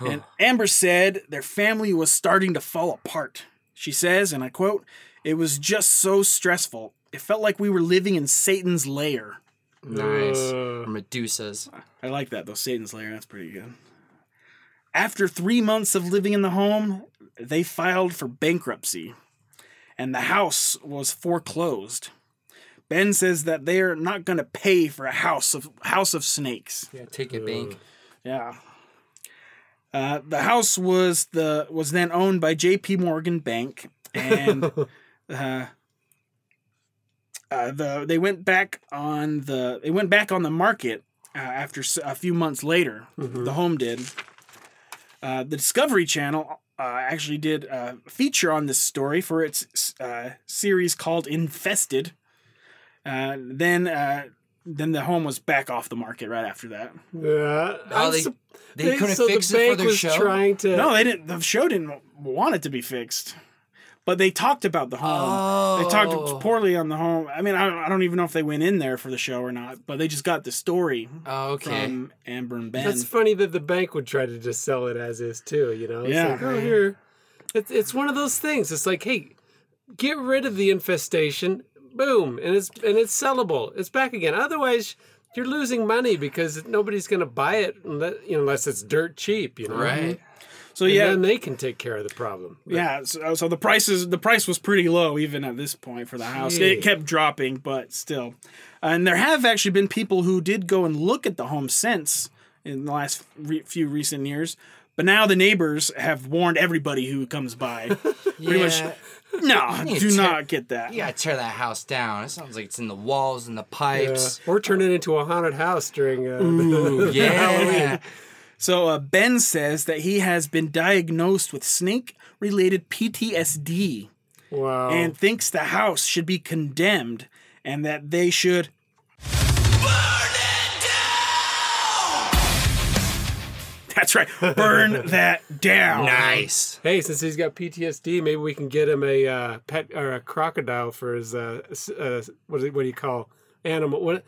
And Amber said their family was starting to fall apart. She says, and I quote, It was just so stressful. It felt like we were living in Satan's lair. Nice. Uh, Medusa's. I like that though, Satan's lair. That's pretty good. After three months of living in the home, they filed for bankruptcy, and the house was foreclosed. Ben says that they are not going to pay for a house of house of snakes. Yeah, take it bank. Yeah. Uh, the house was the was then owned by J.P. Morgan Bank, and [laughs] uh, uh, the they went back on the they went back on the market uh, after a few months later. The home did. Uh, the Discovery Channel uh, actually did a feature on this story for its uh, series called Infested. Uh, then uh, then the home was back off the market right after that. yeah. Oh, I'm they, they couldn't so fix the it for bank their was show. trying to. No, they didn't. The show didn't want it to be fixed, but they talked about the home. They Oh. talked poorly on the home. I mean, I don't, I don't even know if they went in there for the show or not, but they just got the story Oh, okay. from Amber and Ben. That's funny that the bank would try to just sell it as is too. You know, it's Yeah. like, oh, here, it's it's one of those things. It's like, hey, get rid of the infestation, boom, and it's and it's sellable. It's back again. Otherwise, you're losing money because nobody's going to buy it unless, you know, unless it's dirt cheap. You know, right. So And yeah, then they can take care of the problem. yeah. So, so the prices, the price was pretty low even at this point for the house. Gee. It kept dropping, but still. And there have actually been people who did go and look at the home since in the last re- few recent years. But now the neighbors have warned everybody who comes by. [laughs] Yeah. much- no, do to- not get that. You gotta tear that house down. It sounds like it's in the walls and the Yeah. pipes. Or turn it into a haunted house during uh, the, [laughs] Yeah. Halloween. So uh, Ben says that he has been diagnosed with snake-related PTSD Wow. and thinks the house should be condemned and that they should. That's right. Burn [laughs] that down. Nice. Hey, since he's got PTSD, maybe we can get him a uh, pet or a crocodile for his uh, s- uh what, is it, what do you call animal? What?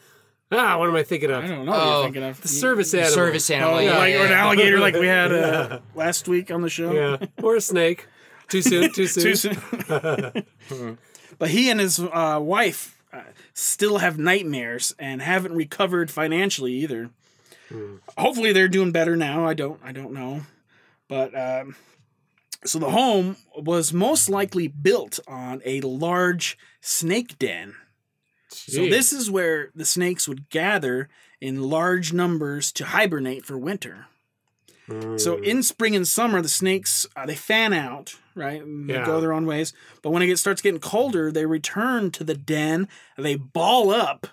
Ah, what am I thinking of? I don't know what Oh, you're thinking of. The service animal. Service Oh, animal. yeah, like yeah, or an alligator, like we had uh, [laughs] last week on the show. Yeah, [laughs] or a snake. Too soon. Too soon. Too soon. [laughs] but he and his uh, wife uh, still have nightmares and haven't recovered financially either. Hopefully, they're doing better now. I don't. I don't know. But um, so the home was most likely built on a large snake den. So this is where the snakes would gather in large numbers to hibernate for winter. So Hmm. in spring and summer, the snakes uh, they fan out, right? And They Yeah. go their own ways. But when it gets, starts getting colder, they return to the den. They ball up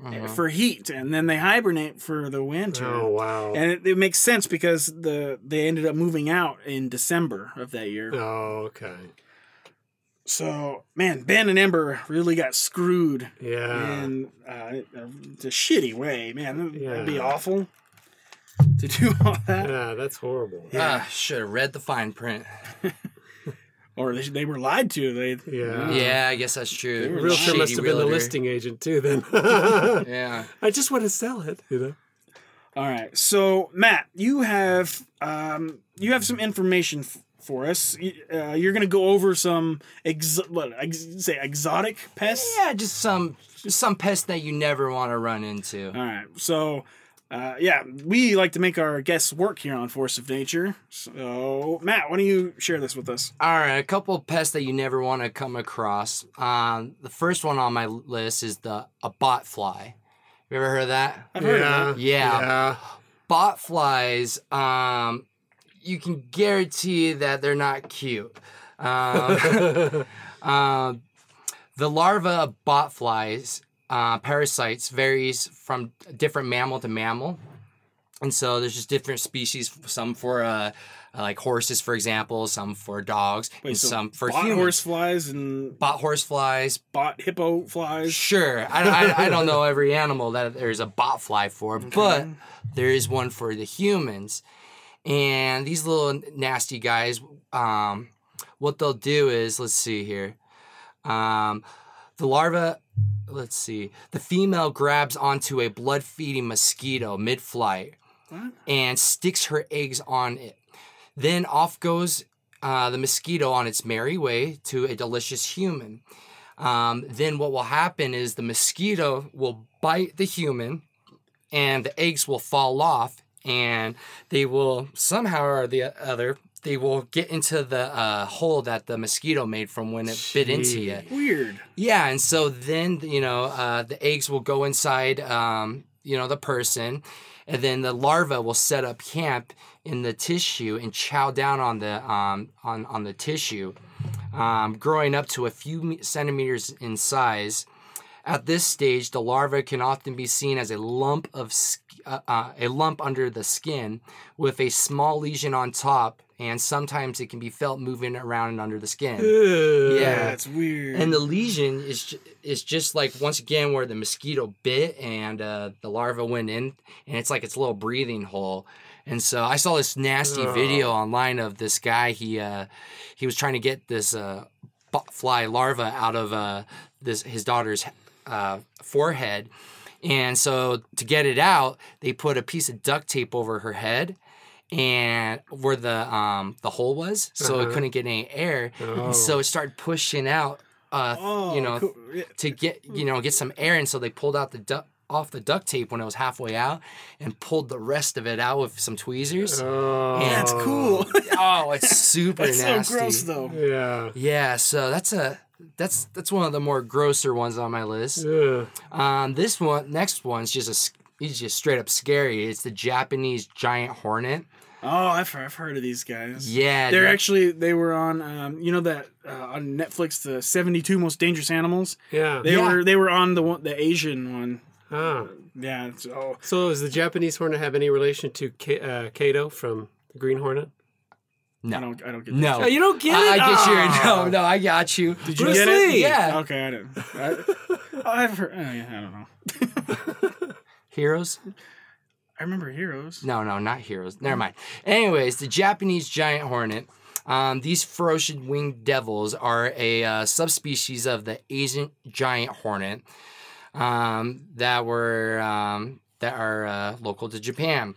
uh, Uh-huh. for heat, and then they hibernate for the winter. Oh wow. And it, it makes sense because the they ended up moving out in December of that year. oh okay. So, man, Ben and Amber really got screwed Yeah. in uh, a shitty way. Man, that'd be awful to do [laughs] all that. Yeah, that's horrible. Ah, should have read the fine print. [laughs] Or they, they were lied to. They Yeah. Yeah, I guess that's true. They were Realtor Shady must have been the listing agent too. Then [laughs] Yeah. I just want to sell it. You know. All right. So, Matt, you have um, you have some information f- for us. Uh, you're going to go over some ex- what ex- say exotic pests. Yeah, just some just some pest that you never want to run into. All right. So, uh, yeah, we like to make our guests work here on Force of Nature. So, Matt, why don't you share this with us? All right, a couple of pests that you never want to come across. Um, the first one on my list is the a bot fly. You ever heard of that? I've heard yeah. of that. Yeah. Yeah. Bot flies, um, you can guarantee that they're not cute. Um, [laughs] um, the larva of bot flies, uh, parasites, varies from different mammal to mammal. And so there's just different species, some for uh, like horses, for example, some for dogs, Wait, and so some for bot humans. horse flies and Bot horse flies, bot hippo flies. Sure, I, I, I don't know [laughs] every animal that there's a bot fly for, but there is one for the humans. And these little nasty guys, um, what they'll do is, let's see here, um, the larva, let's see, the female grabs onto a blood feeding mosquito mid flight and sticks her eggs on it. Then off goes uh, the mosquito on its merry way to a delicious human. Um, then what will happen is the mosquito will bite the human and the eggs will fall off and they will somehow or the other they will get into the uh, hole that the mosquito made from when it bit into you. Weird. Yeah, and so then you know uh, the eggs will go inside um, you know the person, and then the larva will set up camp in the tissue and chow down on the um, on on the tissue, um, growing up to a few centimeters in size. At this stage, the larva can often be seen as a lump of sk- uh, uh, a lump under the skin with a small lesion on top, and sometimes it can be felt moving around and under the skin. Ugh. Yeah. That's weird. And the lesion is is just like once again where the mosquito bit and uh, the larva went in, and it's like its a little breathing hole. And so I saw this nasty video online of this guy. He uh, he was trying to get this uh, fly larva out of uh, this his daughter's uh, forehead, and so to get it out, they put a piece of duct tape over her head. And where the um the hole was, so it Uh-huh. couldn't get any air, Oh. and so it started pushing out uh, oh, you know, cool. To get you know get some air, and so they pulled out the duct off the duct tape when it was halfway out, and pulled the rest of it out with some tweezers. Oh. Yeah, That's cool. [laughs] oh, it's super That's nasty. so gross, though. Yeah. Yeah, so that's a that's that's one of the more grosser ones on my list. Ugh. Um, this one, next one's just a s- he's just straight up scary. It's the Japanese giant hornet. Oh, I've, I've heard of these guys. Yeah, They're that- actually they were on um, you know that uh, on Netflix the 72 most dangerous animals. Yeah. They Yeah. were they were on the one the Asian one. Ah. Yeah. So So does the Japanese hornet have any relation to K- uh, Kato from the Green Hornet? I no, don't I don't get no. Oh, you don't get I, I get Oh. you. No, no, I got you. Did you Bruce get it? Yeah. Okay, I didn't. I, oh, I've heard. oh, yeah, I don't know. [laughs] Heroes? I remember heroes. No, no, not heroes. Never mind. Anyways, the Japanese giant hornet. Um, these ferocious winged devils are a uh, subspecies of the Asian giant hornet um, that were um, that are uh, local to Japan.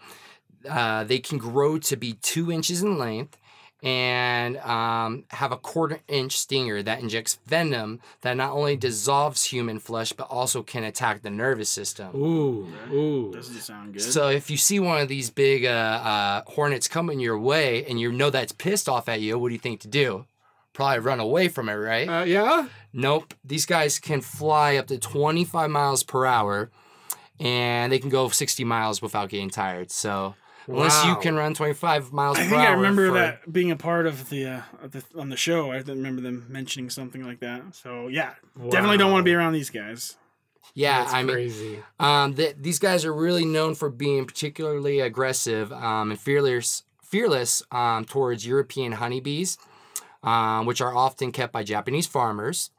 Uh, they can grow to be two inches in length and um, have a quarter inch stinger that injects venom that not only dissolves human flesh but also can attack the nervous system. Ooh. Ooh. Doesn't sound good. So if you see one of these big uh, uh, hornets coming your way and you know that's pissed off at you, what do you think to do? Probably run away from it, right? Uh, yeah. nope. These guys can fly up to 25 miles per hour, and they can go 60 miles without getting tired. So unless you can run 25 miles I think hour, I remember for- that being a part of the, uh, the on the show. I remember them mentioning something like that. So yeah, definitely don't want to be around these guys. Yeah, That's I mean, crazy. Um, th- these guys are really known for being particularly aggressive um, and fearless, fearless um, towards European honeybees. um, which are often kept by Japanese farmers.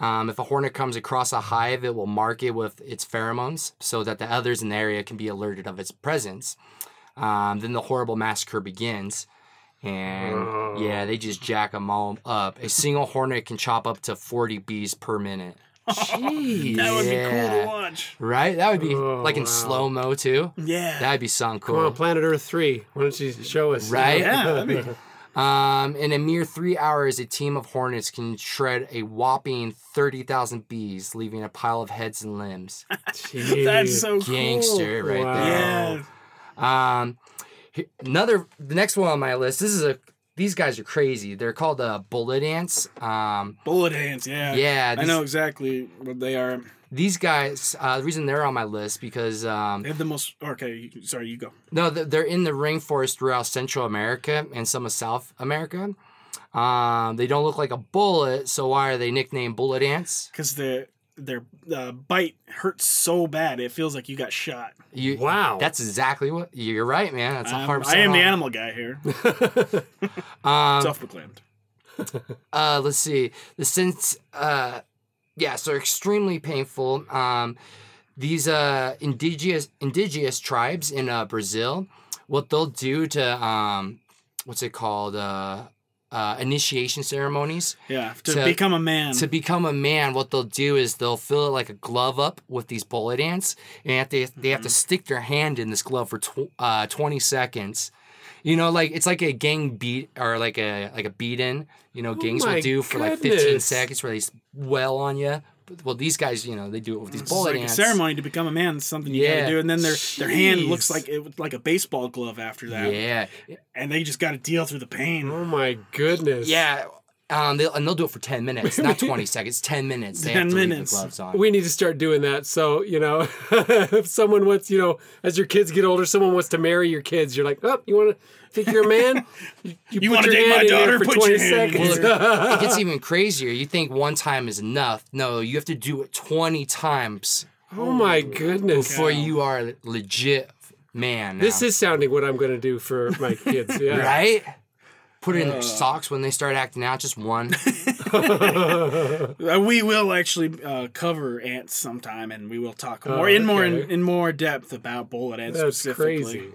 Um, if a hornet comes across a hive, it will mark it with its pheromones so that the others in the area can be alerted of its presence. Um, then the horrible massacre begins. And yeah, they just jack them all up. A single hornet can chop up to 40 bees per minute. Jeez. [laughs] That would be cool to watch. Right? That would be Oh, like in wow. slow mo too. Yeah. That'd be something Come on, cool. Planet Earth 3. Why don't you show us? Right? yeah, that'd be [laughs] Um, in a mere three hours, a team of hornets can shred a whopping 30,000 bees, leaving a pile of heads and limbs. [laughs] That's so cool. Gangster right Wow. there. Yeah. Um, another, the next one on my list, this is a, these guys are crazy. They're called uh, bullet ants. Um, Bullet ants, yeah. Yeah, I know exactly what they are. these guys, uh, the reason they're on my list because um, They have the most. Okay, sorry, you go. No, they're in the rainforest throughout Central America and some of South America. Um, they don't look like a bullet, so why are they nicknamed bullet ants? Because their their uh, bite hurts so bad, it feels like you got shot. You, Wow. That's exactly what you're right, man. That's a Um, I am the animal guy here, [laughs] Um, self-proclaimed. [laughs] uh, let's see. The sense, uh, yeah, so extremely painful. Um, these uh indigenous indigenous tribes in uh, Brazil, what they'll do to um, what's it called? Uh, uh, initiation ceremonies. Yeah, to, to- become a man. to become a man, what they'll do is they'll fill it like a glove up with these bullet ants, and have to, they have to stick their hand in this glove for tw- uh, twenty seconds. You know, like it's like a gang beat or like a like a beat in. You know, gangs my will do for like fifteen seconds where they well on you. Well, these guys, you know, they do it with these It's bullet like ants. a ceremony to become a man. It's something you Yeah. gotta do, and then their their hand looks like it like a baseball glove after that. Yeah, and they just got to deal through the pain. Oh my goodness. yeah. Um, they'll, and they'll do it for ten minutes, [laughs] not twenty seconds. Ten minutes. They 10 have to leave minutes. the gloves on. We need to start doing that. So, you know, [laughs] if someone wants, you know, as your kids get older, someone wants to marry your kids, you're like, oh, you want to think you're a man? [laughs] You, You put wanna date my hand in there daughter? For Put 20 your hand in seconds. it gets even crazier. You think one time is enough. No, you have to do it 20 times oh my goodness. before you are a legit man. This is sounding what I'm going to do for my kids. Yeah. right. Put it in their socks when they start acting out. Just one. [laughs] [laughs] Uh, we will actually uh, cover ants sometime, and we will talk more in more in, Oh, in more depth about bullet ants That's specifically. crazy.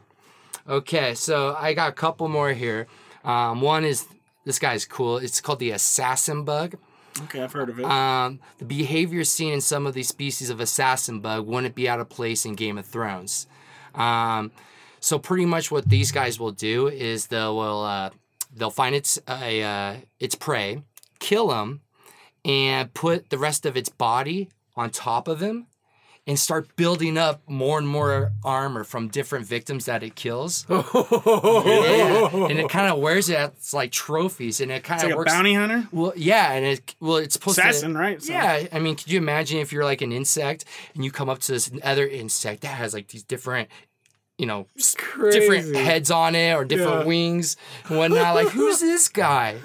Okay, so I got a couple more here. Um, one is this guy's cool. It's called the assassin bug. Okay, I've heard of it. Um, the behavior seen in some of these species of assassin bug wouldn't be out of place in Game of Thrones. Um, so pretty much what these guys will do is they'll will, uh, they'll find its a uh, its prey, kill him, and put the rest of its body on top of him, and start building up more and more armor from different victims that it kills. [laughs] Yeah, and it kind of wears it as like trophies, and it kind of like a works. bounty hunter, Well, yeah, and it well, it's supposed assassin, to. right? So- Yeah, I mean, could you imagine if you're like an insect and you come up to this other insect that has like these different, you know, s- different heads on it or different Yeah. wings and whatnot? Like, who's [laughs] this guy?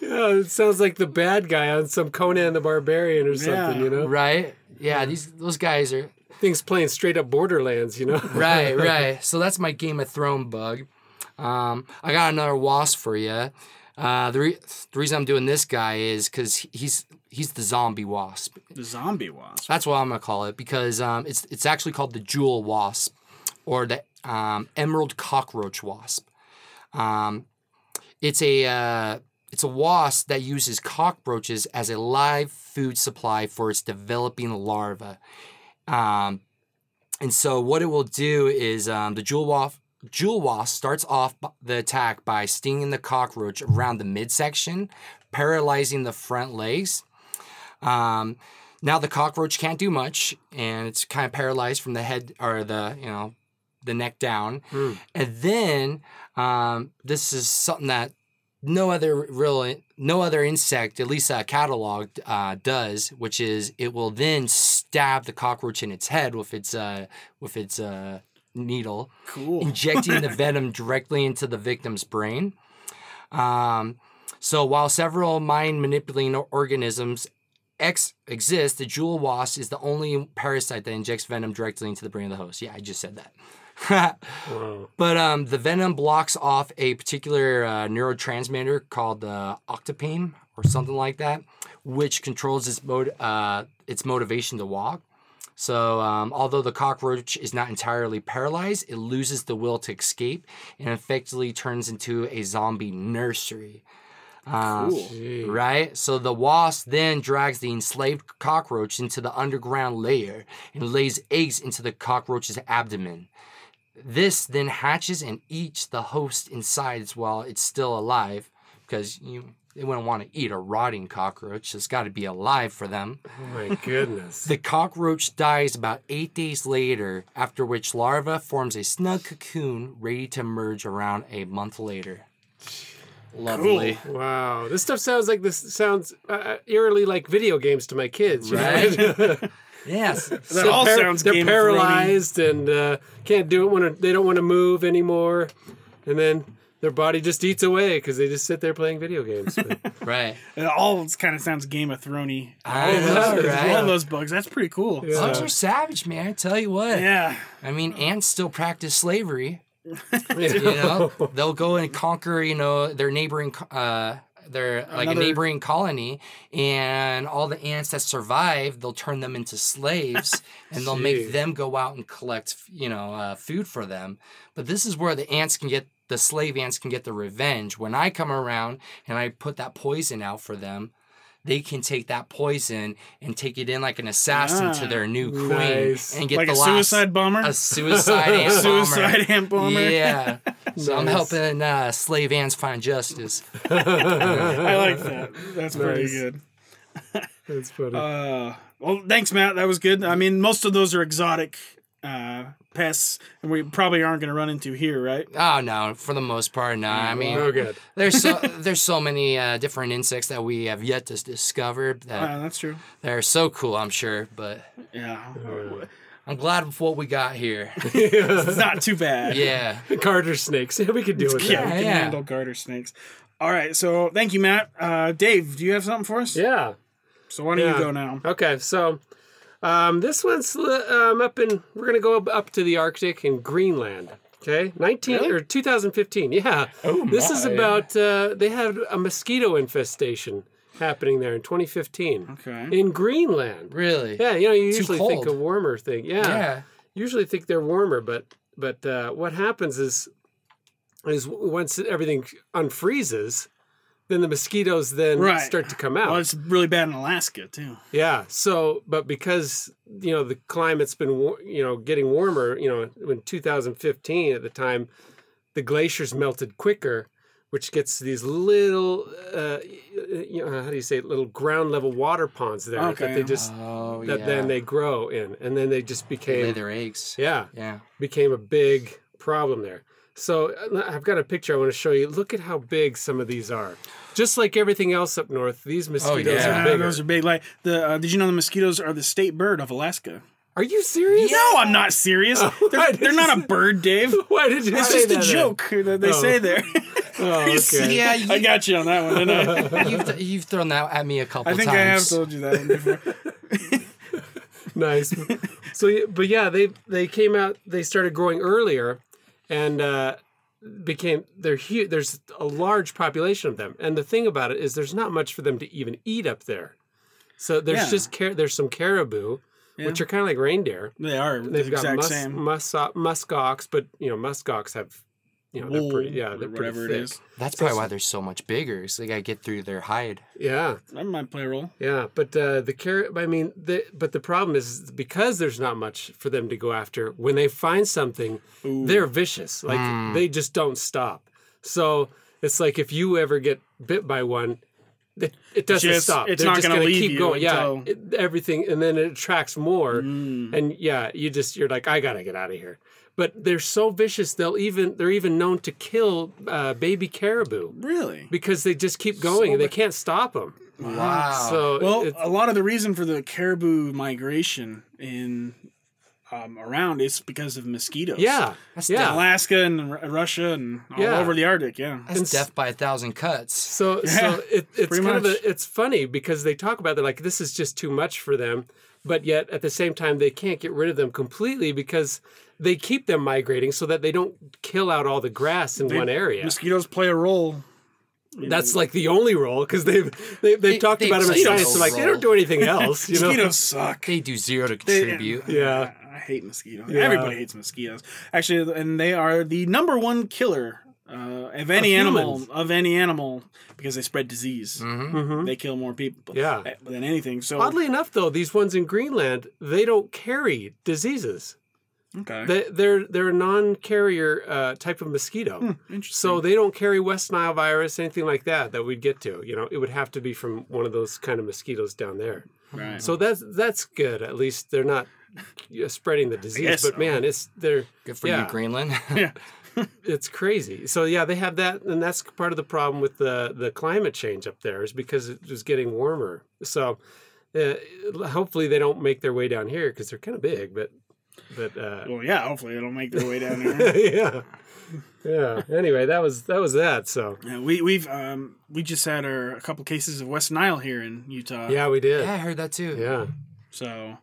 Yeah, it sounds like the bad guy on some Conan the Barbarian or something, Yeah. you know? Right? Yeah, these those guys are Things playing straight up Borderlands, you know? [laughs] right, right. So that's my Game of Thrones bug. Um, I got another wasp for you. Uh, the, re- the reason I'm doing this guy is because he's he's the zombie wasp. the zombie wasp. That's what I'm gonna call it because um, it's it's actually called the jewel wasp or the um, emerald cockroach wasp. Um, it's a uh, it's a wasp that uses cockroaches as a live food supply for its developing larva. Um, and so what it will do is um, the jewel wasp jewel wasp starts off the attack by stinging the cockroach around the midsection, paralyzing the front legs. Um, now the cockroach can't do much, and it's kind of paralyzed from the head or the you know the neck down. Hmm. And then um, this is something that no other real no other insect, at least uh, cataloged, uh, does, which is it will then stab the cockroach in its head with its uh, with its uh, needle Cool. injecting the [laughs] venom directly into the victim's brain. Um, so while several mind manipulating organisms ex- exist, the jewel wasp is the only parasite that injects venom directly into the brain of the host. Yeah, I just said that. Wow. [laughs] But um, the venom blocks off a particular uh, neurotransmitter called uh, octapine or something like that, which controls its mode, uh, its motivation to walk. So, um, although the cockroach is not entirely paralyzed, it loses the will to escape and effectively turns into a zombie nursery. Uh, Gee. Right? So the wasp then drags the enslaved cockroach into the underground layer and lays eggs into the cockroach's abdomen. This then hatches and eats the host inside while it's still alive because you they wouldn't want to eat a rotting cockroach. It's got to be alive for them. Oh my goodness. [laughs] The cockroach dies about eight days later, after which larva forms a snug cocoon ready to emerge around a month later. Lovely. Wow, this stuff sounds like this sounds uh, eerily like video games to my kids, you know? Right? [laughs] [laughs] Yes. [laughs] That all Par- sounds they're Game of Thrones-y. paralyzed and uh, can't do it when they don't want to move anymore, and then their body just eats away because they just sit there playing video games. But, [laughs] Right. It all kind of sounds Game of Thrones-y. I All know, those- right? All those bugs. That's pretty cool. Yeah. Bugs are savage, man. I tell you what. Yeah. I mean, ants still practice slavery. [laughs] you You know, they'll go and conquer, you know, their neighboring, uh, their like Another- a neighboring colony, and all the ants that survive, they'll turn them into slaves, [laughs] and they'll make them go out and collect, you know, uh, food for them. But this is where the ants can get the slave ants can get the revenge. When I come around and I put that poison out for them, they can take that poison and take it in like an assassin to Ah, their new queen nice. and get Like the a last suicide bomber. a suicide [laughs] ant suicide bomber. ant bomber. Yeah. So I'm helping uh, slave ants find justice. [laughs] I like that. That's pretty good. That's funny. Uh, well, thanks, Matt. That was good. I mean, most of those are exotic uh, pests, and we probably aren't going to run into here, right? Oh no, for the most part, no. I mean, oh, good. [laughs] there's so there's so many uh, different insects that we have yet to discover that Uh, that's true. they're so cool. I'm sure, but Yeah, [laughs] I'm glad with what we got here. [laughs] it's not too bad. Yeah. Garter snakes. Yeah, we could do it. yeah, that. we can yeah. handle garter snakes. All right, so thank you, Matt. Uh, Dave, do you have something for us? Yeah. So why don't Yeah. you go now? Okay, so um, this one's um, up in. We're gonna go up, up to the Arctic in Greenland. Okay, nineteen or 2015. Yeah, Oh, this is about. Uh, they had a mosquito infestation happening there in 2015 Okay. in Greenland. Really? Yeah, you know, you usually think a warmer thing. Yeah, Yeah. usually think they're warmer, but but uh, what happens is is once everything unfreezes, then the mosquitoes then Right. start to come out. Well, it's really bad in Alaska too. Yeah. So, but because you know the climate's been you know getting warmer, you know, in 2015 at the time, the glaciers melted quicker, which gets these little, uh, you know, how do you say, it? little ground level water ponds there Okay. that they just Oh that yeah. then they grow in, and then they just lay became their eggs. yeah Yeah. became a big problem there. So uh, I've got a picture I want to show you. Look at how big some of these are. Just like everything else up north, these mosquitoes yeah. are Yeah, bigger. those are big. Like the uh, did you know the mosquitoes are the state bird of Alaska? Are you serious? No, I'm not serious. [laughs] why They're, they're not a bird, Dave. [laughs] Why did you It's say just a that then? joke that they Oh. say there. [laughs] Oh, okay. see? Yeah, I got you on that one, didn't I? you've, you've thrown that at me a couple times. I think times. I have told you that one before. nice. So, but yeah, they they came out. They started growing earlier, and uh, became they're huge. There's a large population of them, and the thing about it is, there's not much for them to even eat up there. So there's Yeah. just car- there's some caribou, which are kind of like reindeer. They are They've got exact mus- same. mus- muskox, but you know muskox have, you know, they're pretty. Yeah, they're pretty whatever it thick. That's probably why they're so much bigger. So they gotta get through their hide. Yeah. That might play a role. Yeah, but uh, the carrot. I mean, the but the problem is because there's not much for them to go after. When they find something, they're vicious. Like Hmm. they just don't stop. So it's like if you ever get bit by one, it, it doesn't Just- stop. it's They're not just gonna gonna keep you going. until- Yeah, it- everything, and then it attracts more. Mm. And yeah, you just you're like, I gotta get out of here. But they're so vicious. They'll even they're even known to kill uh, baby caribou Really? because they just keep going and they can't stop them. Wow. So Well, it's, a lot of the reason for the caribou migration in um, around, is because of mosquitoes. Yeah, That's yeah. Alaska and R- Russia and all Yeah. over the Arctic. Yeah. That's And s- death by a thousand cuts. So, [laughs] Yeah, so it, it's pretty kind of a, it's funny because they talk about it like this is just too much for them, but yet at the same time they can't get rid of them completely because they keep them migrating so that they don't kill out all the grass in They- one area. Mosquitoes play a role. That's like the only role because they've they, they've They- talked they about them in science. So like they don't do anything [laughs] else. You know? Mosquitoes suck. They do zero to They- contribute. Yeah. I hate mosquitoes. Yeah. Everybody hates mosquitoes. Actually, and they are the number one killer uh, of any animal humans. of any animal because they spread disease. Mhm. They kill more people. Yeah. eh, than anything. So Oddly enough, though, these ones in Greenland they don't carry diseases. Okay, They, they're they're a non-carrier uh, type of mosquito. interesting. So they don't carry West Nile virus, anything like that that we'd get to. You know, it would have to be from one of those kind of mosquitoes down there. right. So that's that's good. At least they're not uh, spreading the disease. guess But so. man, it's they're Good for Yeah. you, Greenland. [laughs] yeah. [laughs] it's crazy. So yeah, they have that, and that's part of the problem with the the climate change up there is because it was getting warmer. So uh, hopefully they don't make their way down here because they're kind of big. But but uh, Well, yeah. Hopefully, it'll make their way down [laughs] there. yeah, yeah. Anyway, that was that was that. So yeah, we we've um we just had our, a couple cases of West Nile here in Utah. yeah, we did. yeah, I heard that too. Yeah. So,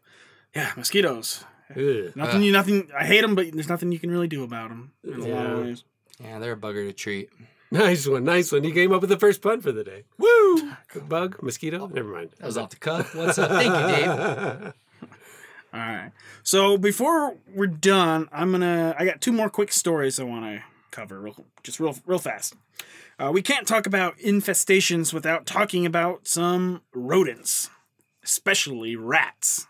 yeah, mosquitoes. Ugh. Nothing you nothing. I hate them, but there's nothing you can really do about them. In a lot Yeah. of ways. Yeah, they're a bugger to treat. Nice one, nice one. You came up with the first pun for the day. Woo! Bug, mosquito. Never mind. That was off the cuff. What's up? Thank you, Dave. [laughs] All right. So before we're done, I'm gonna. I got two more quick stories I want to cover, real, just real, real fast. Uh, we can't talk about infestations without talking about some rodents, especially rats.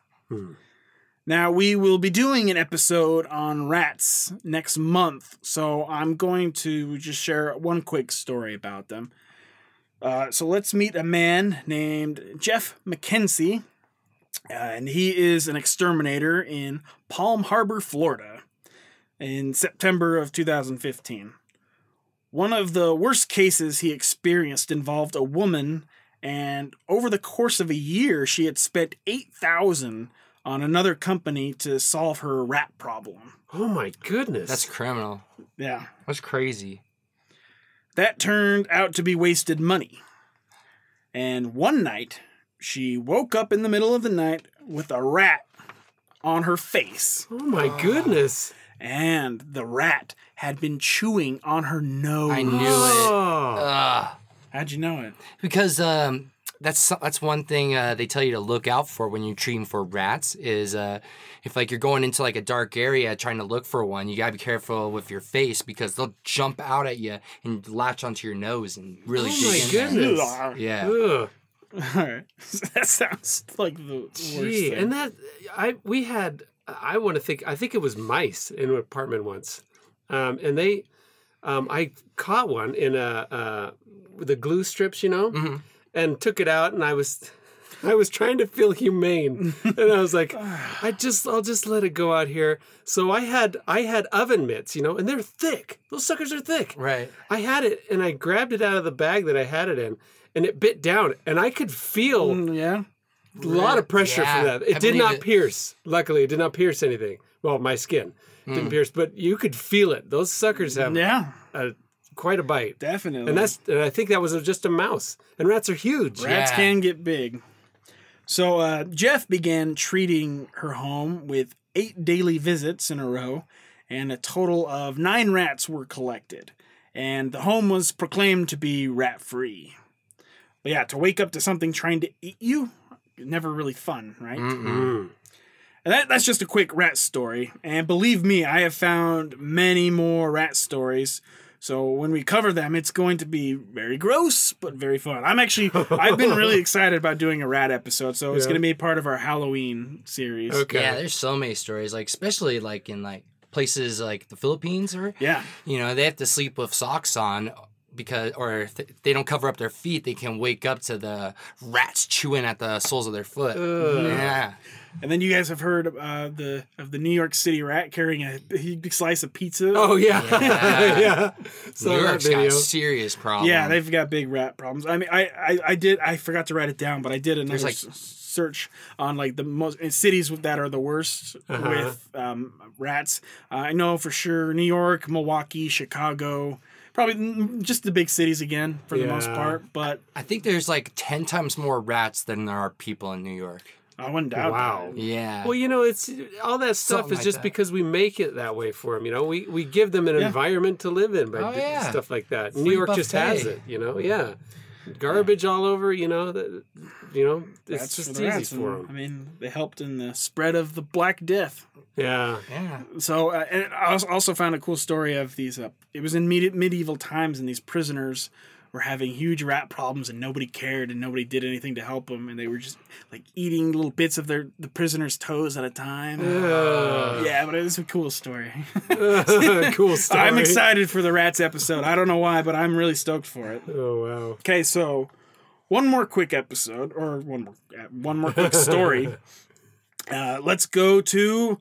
Now we will be doing an episode on rats next month, so I'm going to just share one quick story about them. Uh, so let's meet a man named Jeff McKenzie. Uh, and he is an exterminator in Palm Harbor, Florida, in September of 2015. One of the worst cases he experienced involved a woman, and over the course of a year, she had spent eight thousand on another company to solve her rat problem. Oh my goodness. That's criminal. Yeah, That's crazy. that turned out to be wasted money. And one night, she woke up in the middle of the night with a rat on her face. oh my goodness. and the rat had been chewing on her nose. I knew it. Oh. Ugh. How'd you know it? Because um, that's that's one thing uh, they tell you to look out for when you're treating for rats is uh, if like you're going into like a dark area trying to look for one, you gotta be careful with your face because they'll jump out at you and latch onto your nose and really Oh dig my in there. goodness. Yeah. Ugh. All right. [laughs] that sounds like the worst Gee, thing. and that I we had I want to think I think it was mice in an apartment once, um, and they um, I caught one in a uh, with the glue strips, you know, Mhm. and took it out, and I was I was trying to feel humane, and I was like, [laughs] I just I'll just let it go out here. So I had I had oven mitts, you know, and they're thick. Those suckers are thick. Right. I had it, and I grabbed it out of the bag that I had it in. And it bit down, and I could feel Mm, yeah. a lot of pressure Yeah, from that. It I did not it. pierce. Luckily, it did not pierce anything. Well, my skin Hmm. didn't pierce, but you could feel it. Those suckers have Yeah. a, quite a bite, Definitely. and that's. And I think that was just a mouse. And rats are huge. Rats Yeah. can get big. So uh, Jeff began treating her home with eight daily visits in a row, and a total of nine rats were collected. And the home was proclaimed to be rat free. But yeah, to wake up to something trying to eat you, never really fun, right? Mm. And that, that's just a quick rat story. And believe me, I have found many more rat stories. So when we cover them, it's going to be very gross, but very fun. I'm actually, [laughs] I've been really excited about doing a rat episode. So it's Yeah. going to be part of our Halloween series. Okay. Yeah, there's so many stories, like especially like in like places like the Philippines or Yeah. you know, they have to sleep with socks on because, or if they don't cover up their feet, they can wake up to the rats chewing at the soles of their foot. Yeah. And then you guys have heard uh, the of the New York City rat carrying a big slice of pizza. Oh yeah, Yeah. [laughs] yeah. Saw New that York's video. got serious problems. yeah, they've got big rat problems. I mean, I, I I did I forgot to write it down, but I did another like- s- search on like the most cities that are the worst Uh-huh. with um, rats. Uh, I know for sure New York, Milwaukee, Chicago, probably just the big cities again for the most part. But I think there's like 10 times more rats than there are people in New York. I wouldn't doubt. Wow. that. Yeah. Well, you know, it's all that stuff Something is like just that. because we make it that way for them. You know, we we give them an Yeah. environment to live in by Oh, yeah. stuff like that. New Free York just has it. You know, yeah, garbage all over. You know that. You know, it's That's just for easy rats. for and, I mean, they helped in the spread of the Black Death. Yeah. yeah. So, uh, and I als- also found a cool story of these. Uh, it was in medi- medieval times, and these prisoners were having huge rat problems, and nobody cared, and nobody did anything to help them, and they were just like eating little bits of their the prisoners' toes at a time. Yeah, but it was a cool story. [laughs] cool [laughs] story. I'm excited for the rats episode. I don't know why, but I'm really stoked for it. Oh wow. Okay, so one more quick episode, or one more uh, one more quick story. [laughs] uh, let's go to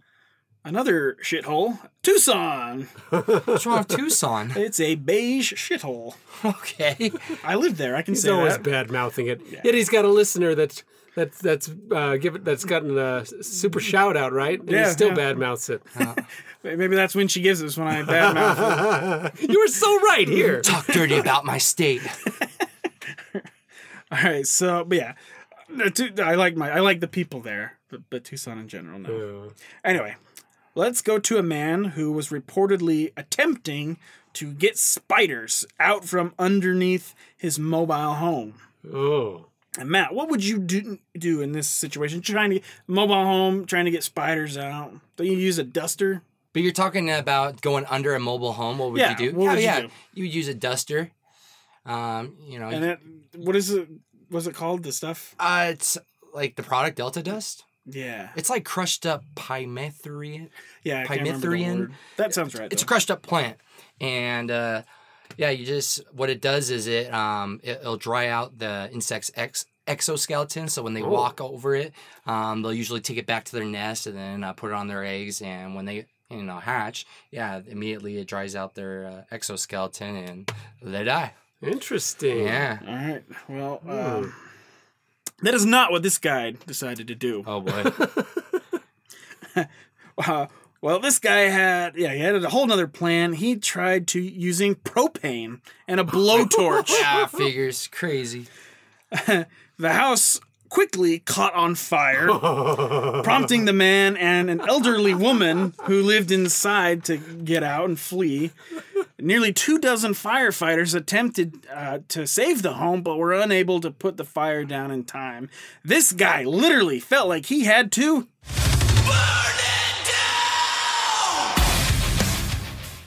another shithole, Tucson. What's wrong with Tucson? [laughs] It's a beige shithole. Okay. I lived there. I can He's say always that. bad mouthing it. Yet he's got a listener that's that's that's uh, given that's gotten a super shout out, right? And Yeah, he still yeah. bad mouths it. [laughs] Maybe that's when she gives us when I badmouth it. [laughs] you were so right here. Talk dirty about my state. All right, so but yeah, I like my I like the people there, but, but Tucson in general, no. Anyway, let's go to a man who was reportedly attempting to get spiders out from underneath his mobile home. Oh. And Matt, what would you do do in this situation? Trying to get mobile home, trying to get spiders out. Don't you use a duster? But you're talking about going under a mobile home. What would Yeah, you do? what yeah, would you yeah. do? You would use a duster. Um, you know, And it, what is it? Was it called? The stuff? uh, it's like the product Delta Dust. Yeah, It's like crushed up pymethrin. yeah. I can't remember the Pymethrin? word. That sounds right. It's a crushed up plant, and uh, yeah, you just what it does is it um it, will dry out the insect's ex exoskeleton. So when they Oh. walk over it, um, they'll usually take it back to their nest and then uh, put it on their eggs. And when they you know hatch, yeah, immediately it dries out their uh, exoskeleton and they die. Interesting. Yeah. All right. Well, um, that is not what this guy decided to do. Oh boy. [laughs] Uh, well, this guy had yeah, he had a whole nother plan. He tried to using propane and a blowtorch. yeah, [laughs] figures crazy. [laughs] the house quickly caught on fire, prompting the man and an elderly woman who lived inside to get out and flee. Nearly two dozen firefighters attempted uh, to save the home, but were unable to put the fire down in time. This guy literally felt like he had to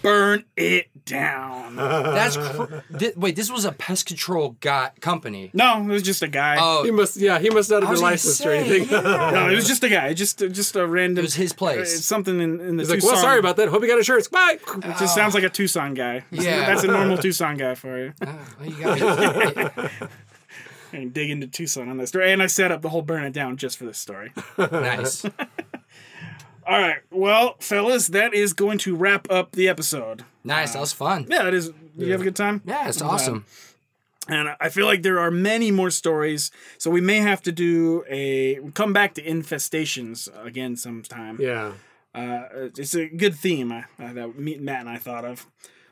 burn it down. That's cr- thi- wait. This was a pest control guy company. No, it was just a guy. Oh, He must. Yeah, he must not I have was been gonna licensed or say, anything. yeah. no, it was just a guy. Just just a random. It was his place. It's something in, in the He's like, Tucson. well, sorry about that. Hope you got insurance. Bye. It just sounds like a Tucson guy. Yeah. that's a normal Tucson guy for you. Oh, well, you got And [laughs] dig into Tucson on this story. And I set up the whole burn it down just for this story. nice. [laughs] All right, well, fellas, that is going to wrap up the episode. Nice. That was fun. Yeah, it is. Did you have a good time? Yeah, it's I'm glad. awesome. And I feel like there are many more stories, so we may have to do a come back to infestations again sometime. Yeah. Uh, it's a good theme uh, that me, Matt and I thought of.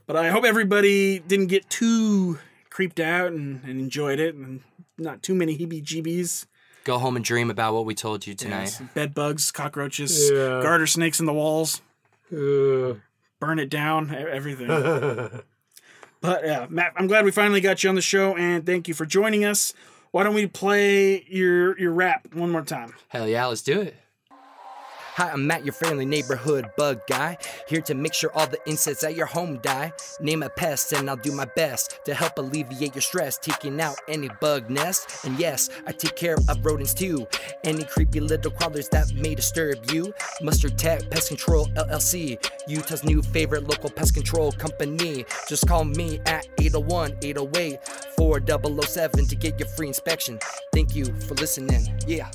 But I hope everybody didn't get too creeped out and, and enjoyed it, and not too many heebie-jeebies. Go home and dream about what we told you tonight. Bed bugs, cockroaches, Yeah. garter snakes in the walls, Uh, burn it down, everything. [laughs] but yeah, Matt, I'm glad we finally got you on the show, and thank you for joining us. Why don't we play your your rap one more time? Hell yeah, let's do it. Hi, I'm Matt, your friendly neighborhood bug guy. Here to make sure all the insects at your home die. Name a pest, and I'll do my best to help alleviate your stress, taking out any bug nest. And yes, I take care of rodents too. Any creepy little crawlers that may disturb you. Mustard Tech Pest Control LLC, Utah's new favorite local pest control company. Just call me at 801 808 4007 to get your free inspection. Thank you for listening. Yeah.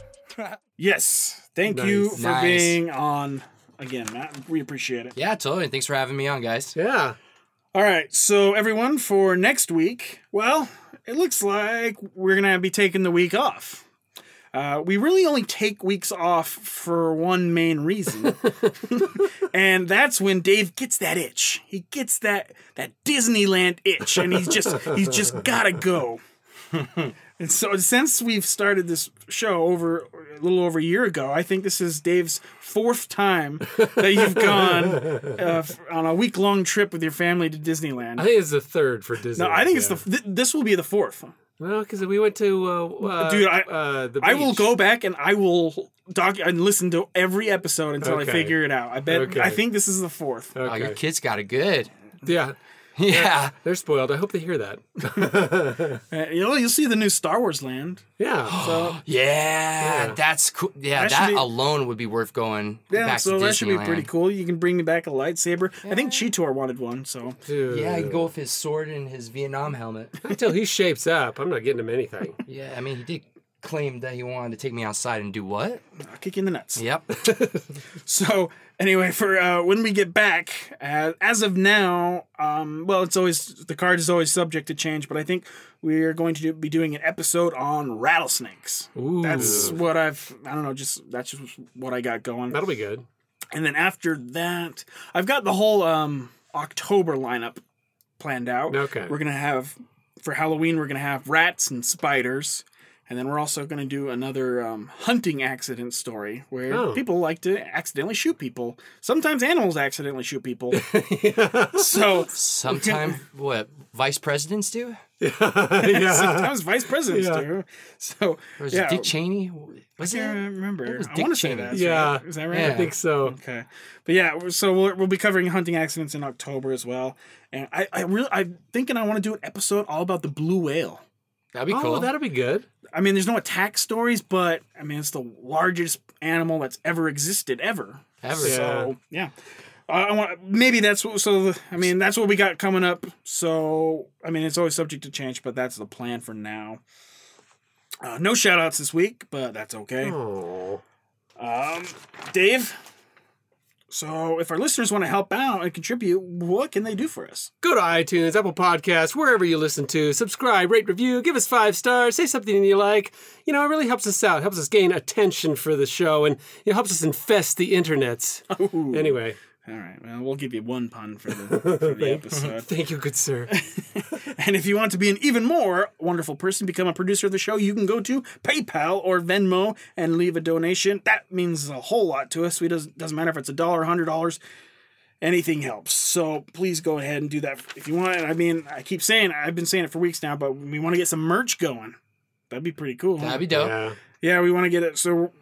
Yes. Thank you for Nice. being on again, Matt. We appreciate it. Yeah, totally. Thanks for having me on, guys. Yeah. All right. So, everyone, for next week, well, it looks like we're going to be taking the week off. Uh, we really only take weeks off for one main reason, [laughs] and that's when Dave gets that itch. He gets that that Disneyland itch, and he's just he's just gotta go. [laughs] And so, since we've started this show over a little over a year ago, I think this is Dave's fourth time that you've gone uh, on a week long trip with your family to Disneyland. I think it's the third for Disney. no, I think it's the th- this will be the fourth. well because we went to uh, uh, Dude, I- uh, the I will go back and I will doc and listen to every episode until I figure it out. I bet. Okay. I think this is the fourth. Oh, your Okay. kids got it good. Yeah, Yeah. they're spoiled. I hope they hear that. [laughs] Uh, you'll you'll see the new Star Wars land. Yeah. [gasps] So Yeah, Yeah. that's cool. Yeah, That that be- alone would be worth going yeah, back so to that should be pretty cool. You can bring me back a lightsaber. I think Cheetor wanted one. So Dude. Yeah, you go with his sword and his Vietnam helmet. Until he shapes up, I'm not getting him anything. [laughs] Yeah, I mean, he did claim that he wanted to take me outside and do what? I'll kick you in the nuts. Yep. [laughs] [laughs] So anyway, for uh, when we get back, uh, as of now, um, well, it's always the card is always subject to change, but I think we are going to do, be doing an episode on rattlesnakes. Ooh. That's what I've. I don't know. Just that's just what I got going. That'll be good. And then after that, I've got the whole um, October lineup planned out. Okay. We're gonna have for Halloween. We're gonna have rats and spiders. And then we're also going to do another um, hunting accident story where Oh. people like to accidentally shoot people. Sometimes animals accidentally shoot people. [laughs] So [laughs] sometimes what, vice presidents do? [laughs] yeah. sometimes vice presidents Yeah. do. So Or was yeah, it Dick Cheney? Was it? can't remember. It was I want to say that. Yeah. right? Is that right? Yeah. I think so. Okay, but yeah, so we'll, we'll be covering hunting accidents in October as well, and I, I really I'm thinking I want to do an episode all about the blue whale. That'd be Oh, cool. that'll be good. I mean, there's no attack stories, but I mean, it's the largest animal that's ever existed ever. Ever. Yeah. So yeah, I, I want maybe that's what. So the, I mean, that's what we got coming up. So I mean, it's always subject to change, but that's the plan for now. Uh, no shout outs this week, but that's okay. Oh. Um, Dave. So, if our listeners want to help out and contribute, what can they do for us? Go to iTunes, Apple Podcasts, wherever you listen to. Subscribe, rate, review, give us five stars, say something you like. You know, it really helps us out, helps us gain attention for the show, and it helps us infest the internets. [laughs] Anyway, All right. Well, we'll give you one pun for the, [laughs] for the episode. [laughs] thank you, good sir. [laughs] And if you want to be an even more wonderful person, become a producer of the show, you can go to PayPal or Venmo and leave a donation. That means a whole lot to us. We doesn't doesn't matter if it's a dollar, a hundred dollars, anything helps. So please go ahead and do that if you want. I mean, I keep saying I've been saying it for weeks now, but we want to get some merch going. That'd be pretty cool. That'd be dope. Yeah. yeah, we want to get it. So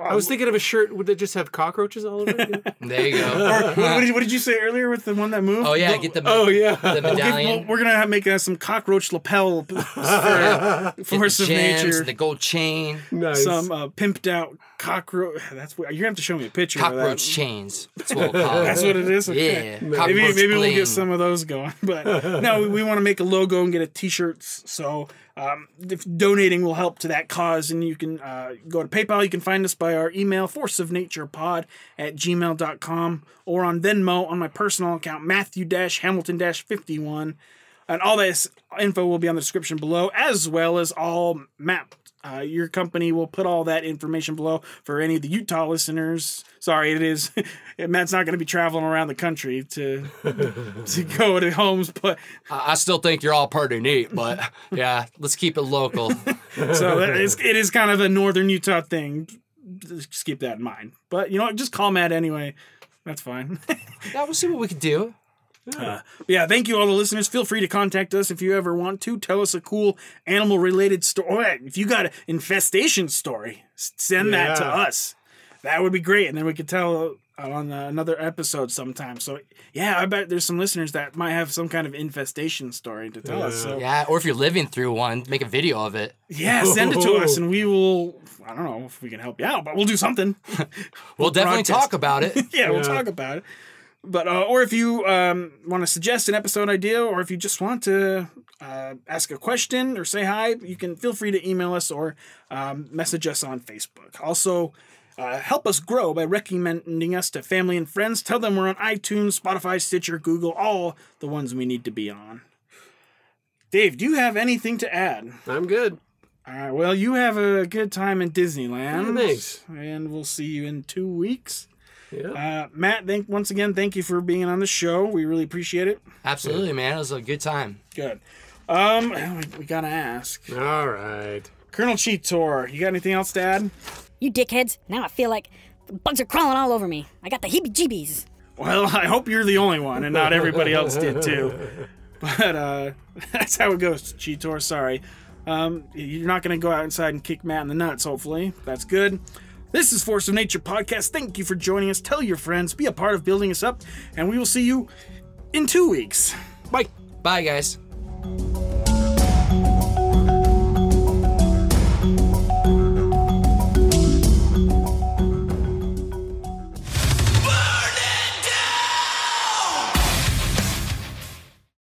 I was thinking of a shirt. Would it just have cockroaches all over it? [laughs] There you Or, go. [laughs] what, what did you, what did you say earlier with the one that moved? Oh, yeah, The- get the, oh, yeah. the We'll give- medallion. we're gonna have, make uh, some cockroach lapel [laughs] for get the force of nature. the gold chain, Nice. some uh, pimped out cockroach. [sighs] That's what you're gonna have to show me a picture. of cockroach chains. That's what we'll call [laughs] it. That's what it is. Okay. Yeah. Maybe Cockroach maybe we'll get some of those going, [laughs] but no, we, we want to make a logo and get a T-shirts. So um, if donating will help to that cause, and you can uh, go to PayPal. You can find us by our email forceofnaturepod at gmail.com or on Venmo on my personal account Matthew Hamilton 51, and all this info will be on the description below, as well as all map. Uh, your company will put all that information below for any of the Utah listeners. Sorry, it is [laughs] Matt's not going to be traveling around the country to [laughs] to go to homes, but I I still think you're all pretty neat, but [laughs] yeah, let's keep it local. so that is, it is kind of a northern Utah thing. Just keep that in mind. But you know what? Just call Matt anyway. That's fine. yeah, we'll see what we can do. Yeah, thank you all the listeners. Feel free to contact us if you ever want to. Tell us a cool animal related story. If you got an infestation story, s- send that to us. that would be great, and then we could tell on uh, another episode sometime. So yeah, I bet there's some listeners that might have some kind of infestation story to tell us. So Yeah, or if you're living through one, make a video of it. yeah, send it to [laughs] us, and we will. I don't know if we can help you out, but we'll do something. [laughs] We'll definitely broadcast. talk about it. [laughs] yeah, we'll talk about it. But uh, or if you um, want to suggest an episode idea, or if you just want to uh, ask a question or say hi, you can feel free to email us or um, message us on Facebook. Also, uh, help us grow by recommending us to family and friends. Tell them we're on iTunes, Spotify, Stitcher, Google, all the ones we need to be on. Dave, do you have anything to add? I'm good. All right. Well, you have a good time in Disneyland. Thanks. And we'll see you in two weeks. Yeah. Uh, Matt, thank once again, thank you for being on the show. We really appreciate it. Absolutely, man. It was a good time. Good. Um, [clears throat] we, we gotta ask, All right. Colonel Cheetor, you got anything else to add? You dickheads, now I feel like the bugs are crawling all over me. I got the heebie jeebies. Well, [laughs] I hope you're the only one, and not everybody else did too. [laughs] But uh, [laughs] that's how it goes, Cheetor. Sorry. Um, you're not gonna go outside and kick Matt in the nuts. Hopefully, that's good. This is Force of Nature podcast. Thank you for joining us. Tell your friends, be a part of building us up, and we will see you in two weeks. Bye. Bye, guys.